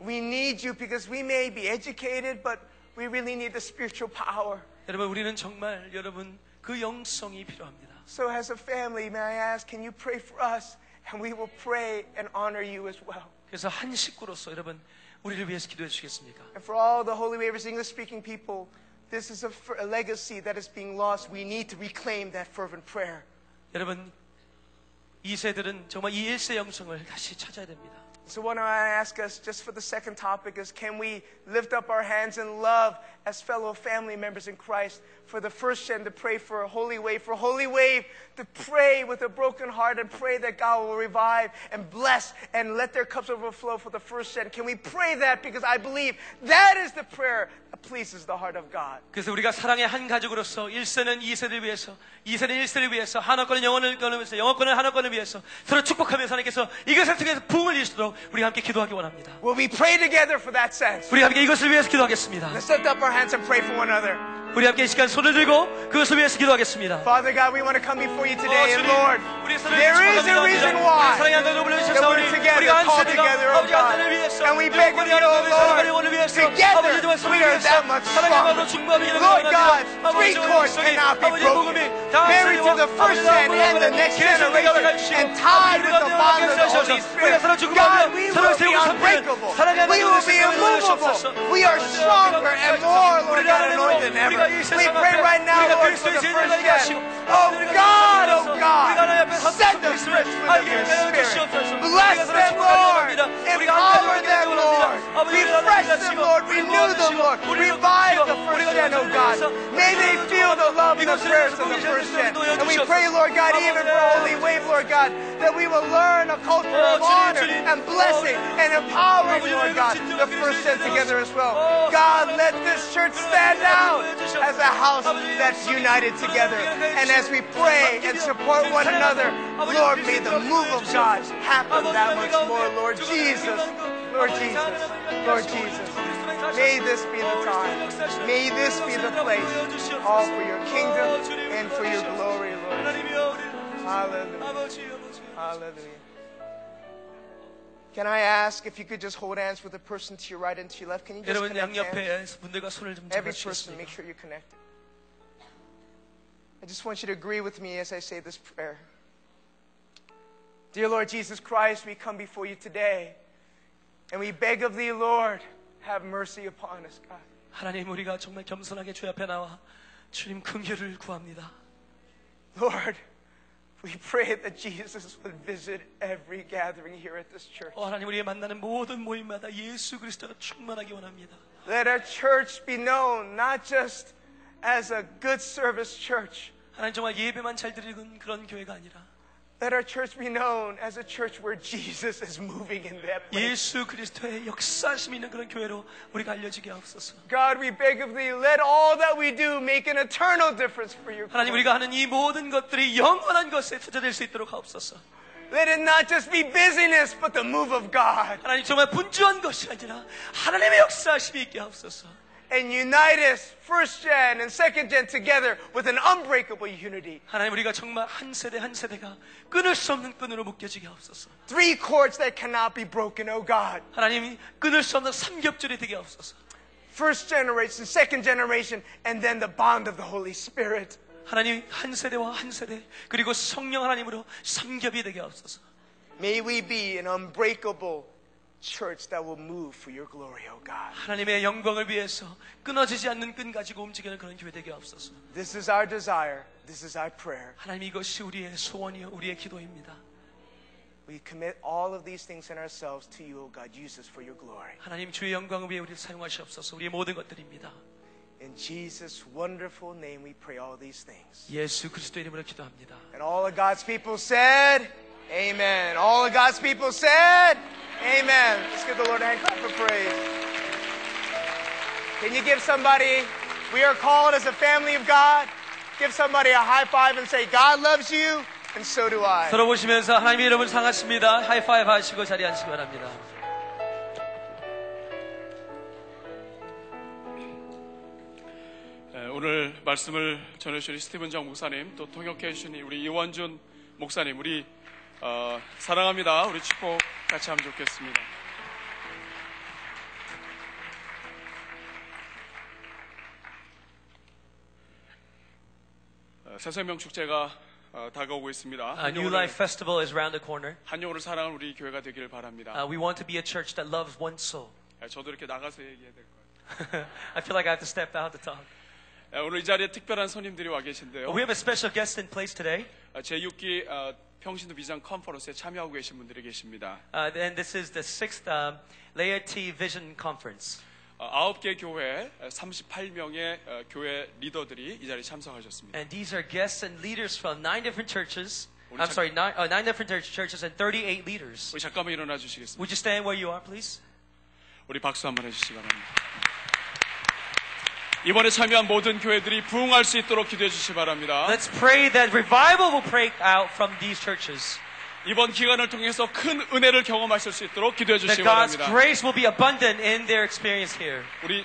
We need you because we may be educated, but we really need the spiritual power. 여러분 우리는 정말 여러분 그 영성이 필요합니다. So as a family, may I ask, can you pray for us, and we will pray and honor you as well. 그래서 한 식구로서 여러분 우리를 위해서 기도해 주겠습니까? And for all the Holy Waver's English-speaking people. this is a, f- a legacy that is being lost. We need to reclaim that fervent prayer. 여러분 이 세들은 정말 이 1세 영성을 다시 찾아야 됩니다. So what I ask us just for the second topic is can we lift up our hands in love as fellow family members in Christ for the first gen to pray for a holy wave, for holy wave to pray with a broken heart and pray that God will revive and bless and let their cups overflow for the first gen. Can we pray that because I believe that is the prayer that pleases the heart of God. 그래서 우리가 사랑의 한 가족으로서 1세는 2세를 위해서 2세는 1세를 위해서 하나권은 영원을 위해서 영원권은 하나권을 위해서 서로 축복하면서 하나님께서 이것을 통해서 부흥을 이루시도록 우리가 함께 기도하기 원합니다. Will we pray together for that sense? 우리 함께 이것을 위해서 기도하겠습니다. Let's lift up our hands and pray for one another. 우리 함께 이 시간 손을 들고 그것을 위해서 기도하겠습니다. Father God, we want to come before you 어, today, and 주님, Lord, 우리 서로를 there is a 축복합니다. reason 우리 why 사랑의 한 가족을 that 불러주셔서 we're 우리 together, 우리가 한 called 세대가 together, oh 아버지 God. 하나님을 위해서 And we beg of you, oh Lord, together we are that much stronger. Lord God, three cords cannot be broken. Married to the first gen and the next generation, and tied with the bond of the Holy Spirit. God, we will be unbreakable. We will be immovable. We are stronger and more, Lord God, anointed than ever. We pray right now, Lord, for the oh, oh, first gen. Oh God, oh God, send us rich with your Spirit. Bless them, Lord. Empower them, Lord. Refresh them, Lord. Renew them, Lord. Revive the first gen, oh God. May they feel the love and the prayers of the first gen. And we pray, Lord God, even for Holy Wave, Lord God, that we will learn a culture of honor and blessing and empowering, Lord God, the first gen together as well. God, let this church stand out as a house that's united together. And as we pray and support one another, Lord, may the move of God happen that much more, Lord Jesus. Lord Jesus. Lord Jesus. May this be the time. May this be the place. All for your kingdom and for your glory, Lord. Hallelujah. Hallelujah. Can I ask if you could just hold hands with the person to your right and to your left? Can you just 여러분 connect hands? 양옆에 분들과 손을 좀 Every person, 잡아주시겠습니까? make sure you're connected. I just want you to agree with me as I say this prayer. Dear Lord Jesus Christ, we come before you today and we beg of thee, Lord, have mercy upon us, God. 하나님 우리가 정말 겸손하게 주 앞에 나와 주님 긍휼을 구합니다. Lord, we pray that Jesus would visit every gathering here at this church. 어, 하나님 우리의 만나는 모든 모임마다 예수 그리스도가 충만하기 원합니다. Let our church be known not just as a good service church, 하나님 정말 예배만 잘 드리는 그런 교회가 아니라 let our church be known as a church where Jesus is moving in that place. 예수 그리스도의 역사심 있는 그런 교회로 우리가 알려지게 하옵소서. God, we beg of thee, let all that we do make an eternal difference for your 하나님 glory. 우리가 하는 이 모든 것들이 영원한 것에 투자될 수 있도록 하옵소서. Let it not just be busyness, but the move of God. 하나님 정말 분주한 것이 아니라 하나님의 역사심이 있게 하옵소서. And unite us, first gen and second gen, together with an unbreakable unity. 하나님 우리가 정말 한 세대 한 세대가 끊을 수 없는 끈으로 묶여지게 하옵소서. Three cords that cannot be broken, oh God. 하나님이 끊을 수 없는 삼겹줄이 되게 하옵소서. First generation, second generation, and then the bond of the Holy Spirit. 하나님 한 세대와 한 세대 그리고 성령 하나님으로 삼겹이 되게 하옵소서. May we be an unbreakable church that will move for your glory, oh God. 하나님의 영광을 위해서 끊어지지 않는 끈 가지고 움직이는 그런 교회 되게 하옵소서. This is our desire. This is our prayer. 하나님 이것이 우리의 소원이요 우리의 기도입니다. We commit all of these things in ourselves to you, oh God. Use us for your glory. 하나님 주의 영광을 위해 우리를 사용하시옵소서. 우리의 모든 것들입니다. In Jesus' wonderful name, we pray all these things. 예수 그리스도 이름으로 기도합니다. And all of God's people said, Amen. All of God's people said, Amen. Let's give the Lord a hand clap for praise. Can you give somebody, we are called as a family of God, give somebody a high five and say, God loves you, and so do I. 서로 보시면서 하나님의 이름을 상하십니다. 하이파이브 하시고 자리에 앉으시기 바랍니다. 예, 오늘 말씀을 전해주신 스티븐 정 목사님 또 통역해 주신 우리 이원준 목사님 우리 어, 사랑합니다 우리 축복 같이 하면 좋겠습니다 어, 새생명 축제가 어, 다가오고 있습니다 A New Life Festival is around the corner. 한영으로 사랑하는 우리 교회가 되기를 바랍니다 Uh, we want to be a church that loves one soul. 예, 저도 이렇게 나가서 얘기해야 될 거예요 I feel like I have to step out to talk. 예, 오늘 이 자리에 특별한 손님들이 와 계신데요 We have a special guest in place today. 제6기 평신도 비전 컨퍼런스에 참여하고 계신 분들이 계십니다. Uh, and this is the sixth um, Laity Vision Conference. 어, 아홉 개 교회 38명의 교회 리더들이 이 자리에 참석하셨습니다. And these are guests and leaders from nine different churches. I'm 잠- sorry, nine, uh, nine different church- churches and 38 leaders. 우리 잠깐만 일어나 주시겠습니다. Would you stand where you are, please? 우리 박수 한번 해주시기 바랍니다. 이번에 참여한 모든 교회들이 부흥할 수 있도록 기도해 주시기 바랍니다. Let's pray that revival will break out from these churches. 이번 기간을 통해서 큰 은혜를 경험하실 수 있도록 기도해 That 주시기 God's 바랍니다. grace will be abundant in their experience here. 우리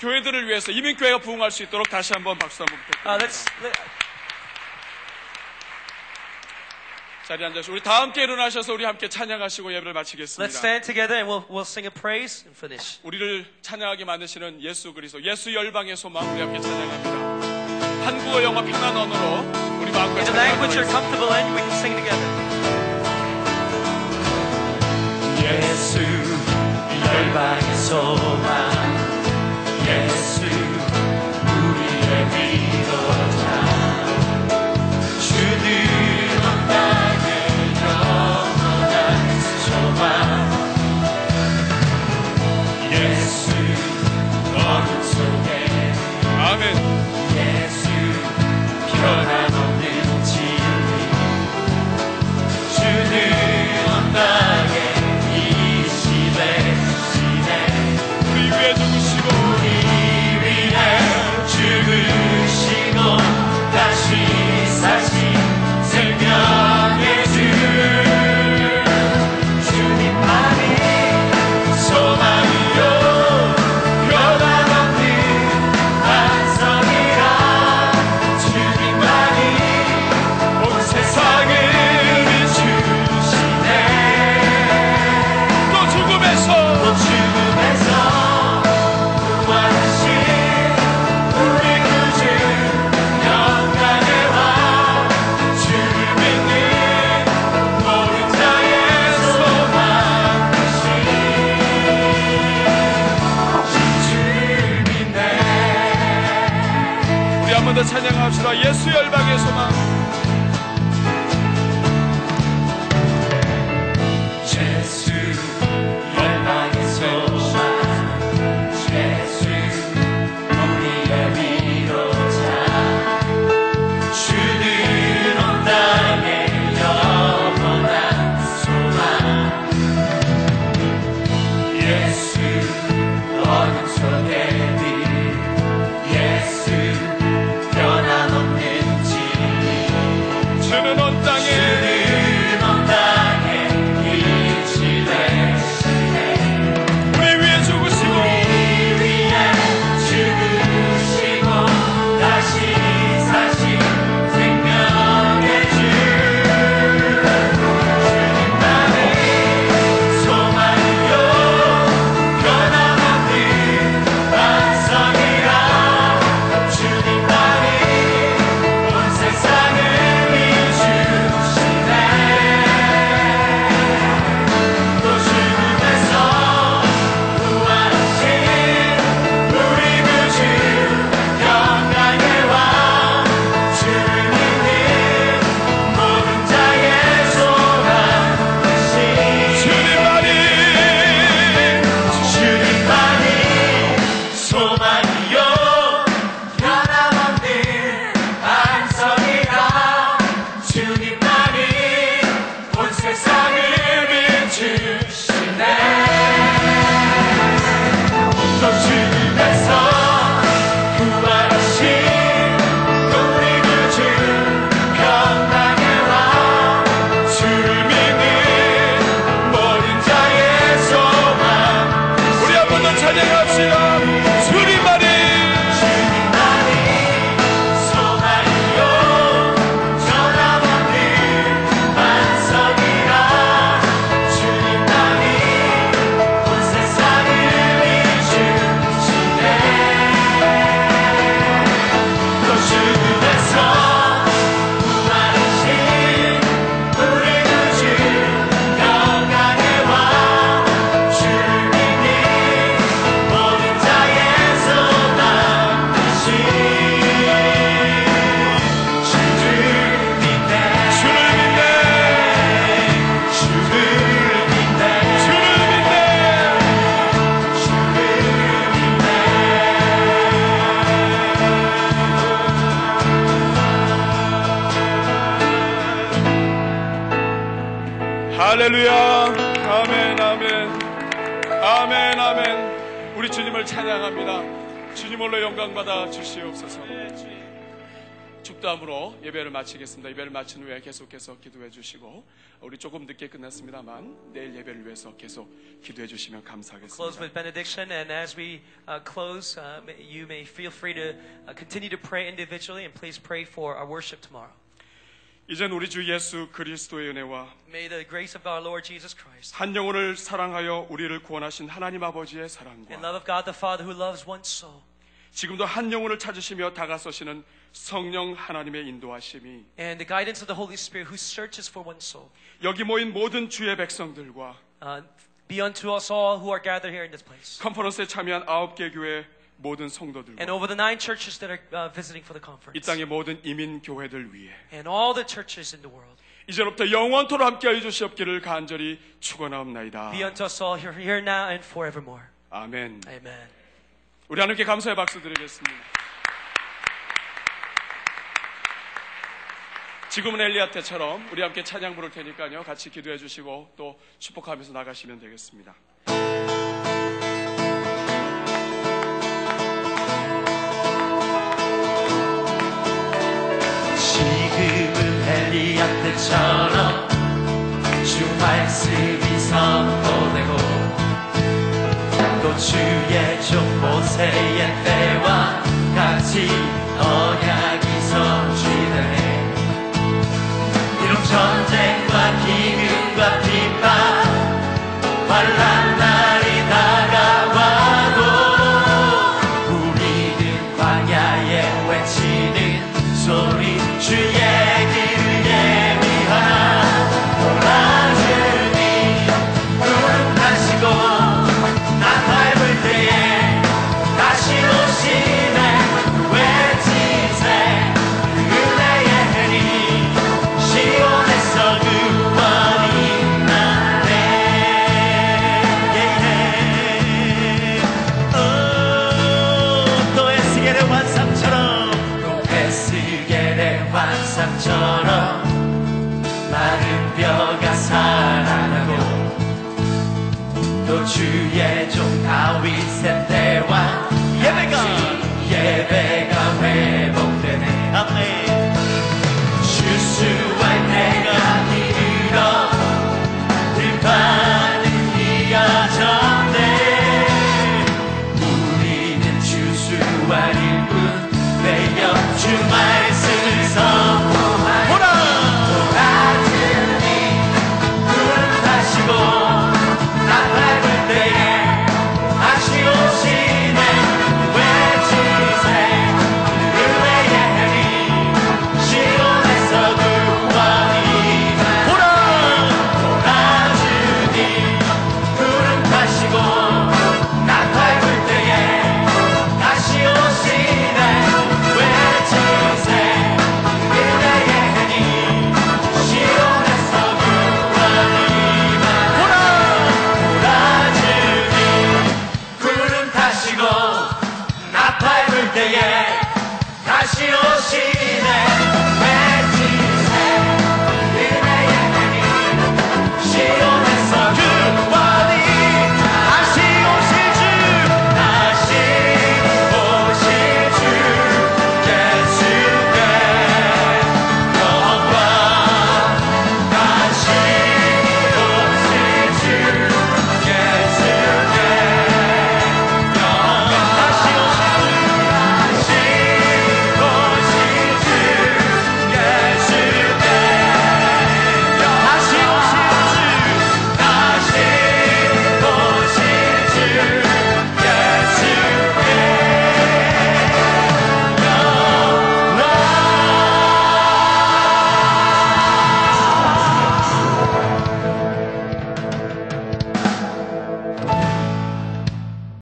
교회들을 위해서 이민교회가 부흥할 수 있도록 다시 한번 박수 한번 Uh, 부탁드립니다. let's, let, 자리에 앉아서 우리 다 함께 일어나셔서 우리 함께 찬양하시고 예배를 let's 마치겠습니다. stand together and we'll, we'll sing a praise and finish. 우리를 찬양하게 만드시는 예수 그리스도, 예수 열방의 소망 우리 함께 찬양합니다. 한국어, 영어, 편한 언어로 우리 마음과 In the language you're comfortable in, we can sing together. 예수 열방의 소망 예수 tomar. 계속해서 기도해 주시고 우리 조금 늦게 끝났습니다만 내일 예배를 위해서 계속 기도해 주시면 close 감사하겠습니다. with benediction, and as we uh, close, uh, may- you may feel free to uh, continue to pray individually, and please pray for our worship tomorrow. 이젠 우리 주 예수 그리스도의 은혜와 May the grace of our Lord Jesus Christ, 한 영혼을 사랑하여 우리를 구원하신 하나님 아버지의 and 사랑과 love of God the Father who loves one soul, 지금도 한 영혼을 찾으시며 다가서시는 성령 하나님의 인도하심이 and the guidance of the Holy Spirit who searches for one soul, 여기 모인 모든 주의 백성들과 uh, be unto us all who are gathered here in this place. 컨퍼런스에 참여한 아홉 개 교회 모든 And 성도들과 over the nine churches that are uh, visiting for the 이 conference, 땅의 모든 이민 교회들 위해 and all the churches in the world, 이제부터 영원토록 함께하여 주시옵기를 간절히 축원하옵나이다. be unto us all here, here now and forevermore. 아멘. Amen. 우리 하나님께 감사의 박수 드리겠습니다. 지금은 엘리야 때처럼 우리 함께 찬양 부를 테니까요. 같이 기도해 주시고 또 축복하면서 나가시면 되겠습니다. 지금은 엘리야 때처럼 주 말씀이 선포되고 또 주의 종 모세의 때와 같이 언약 Jimmy.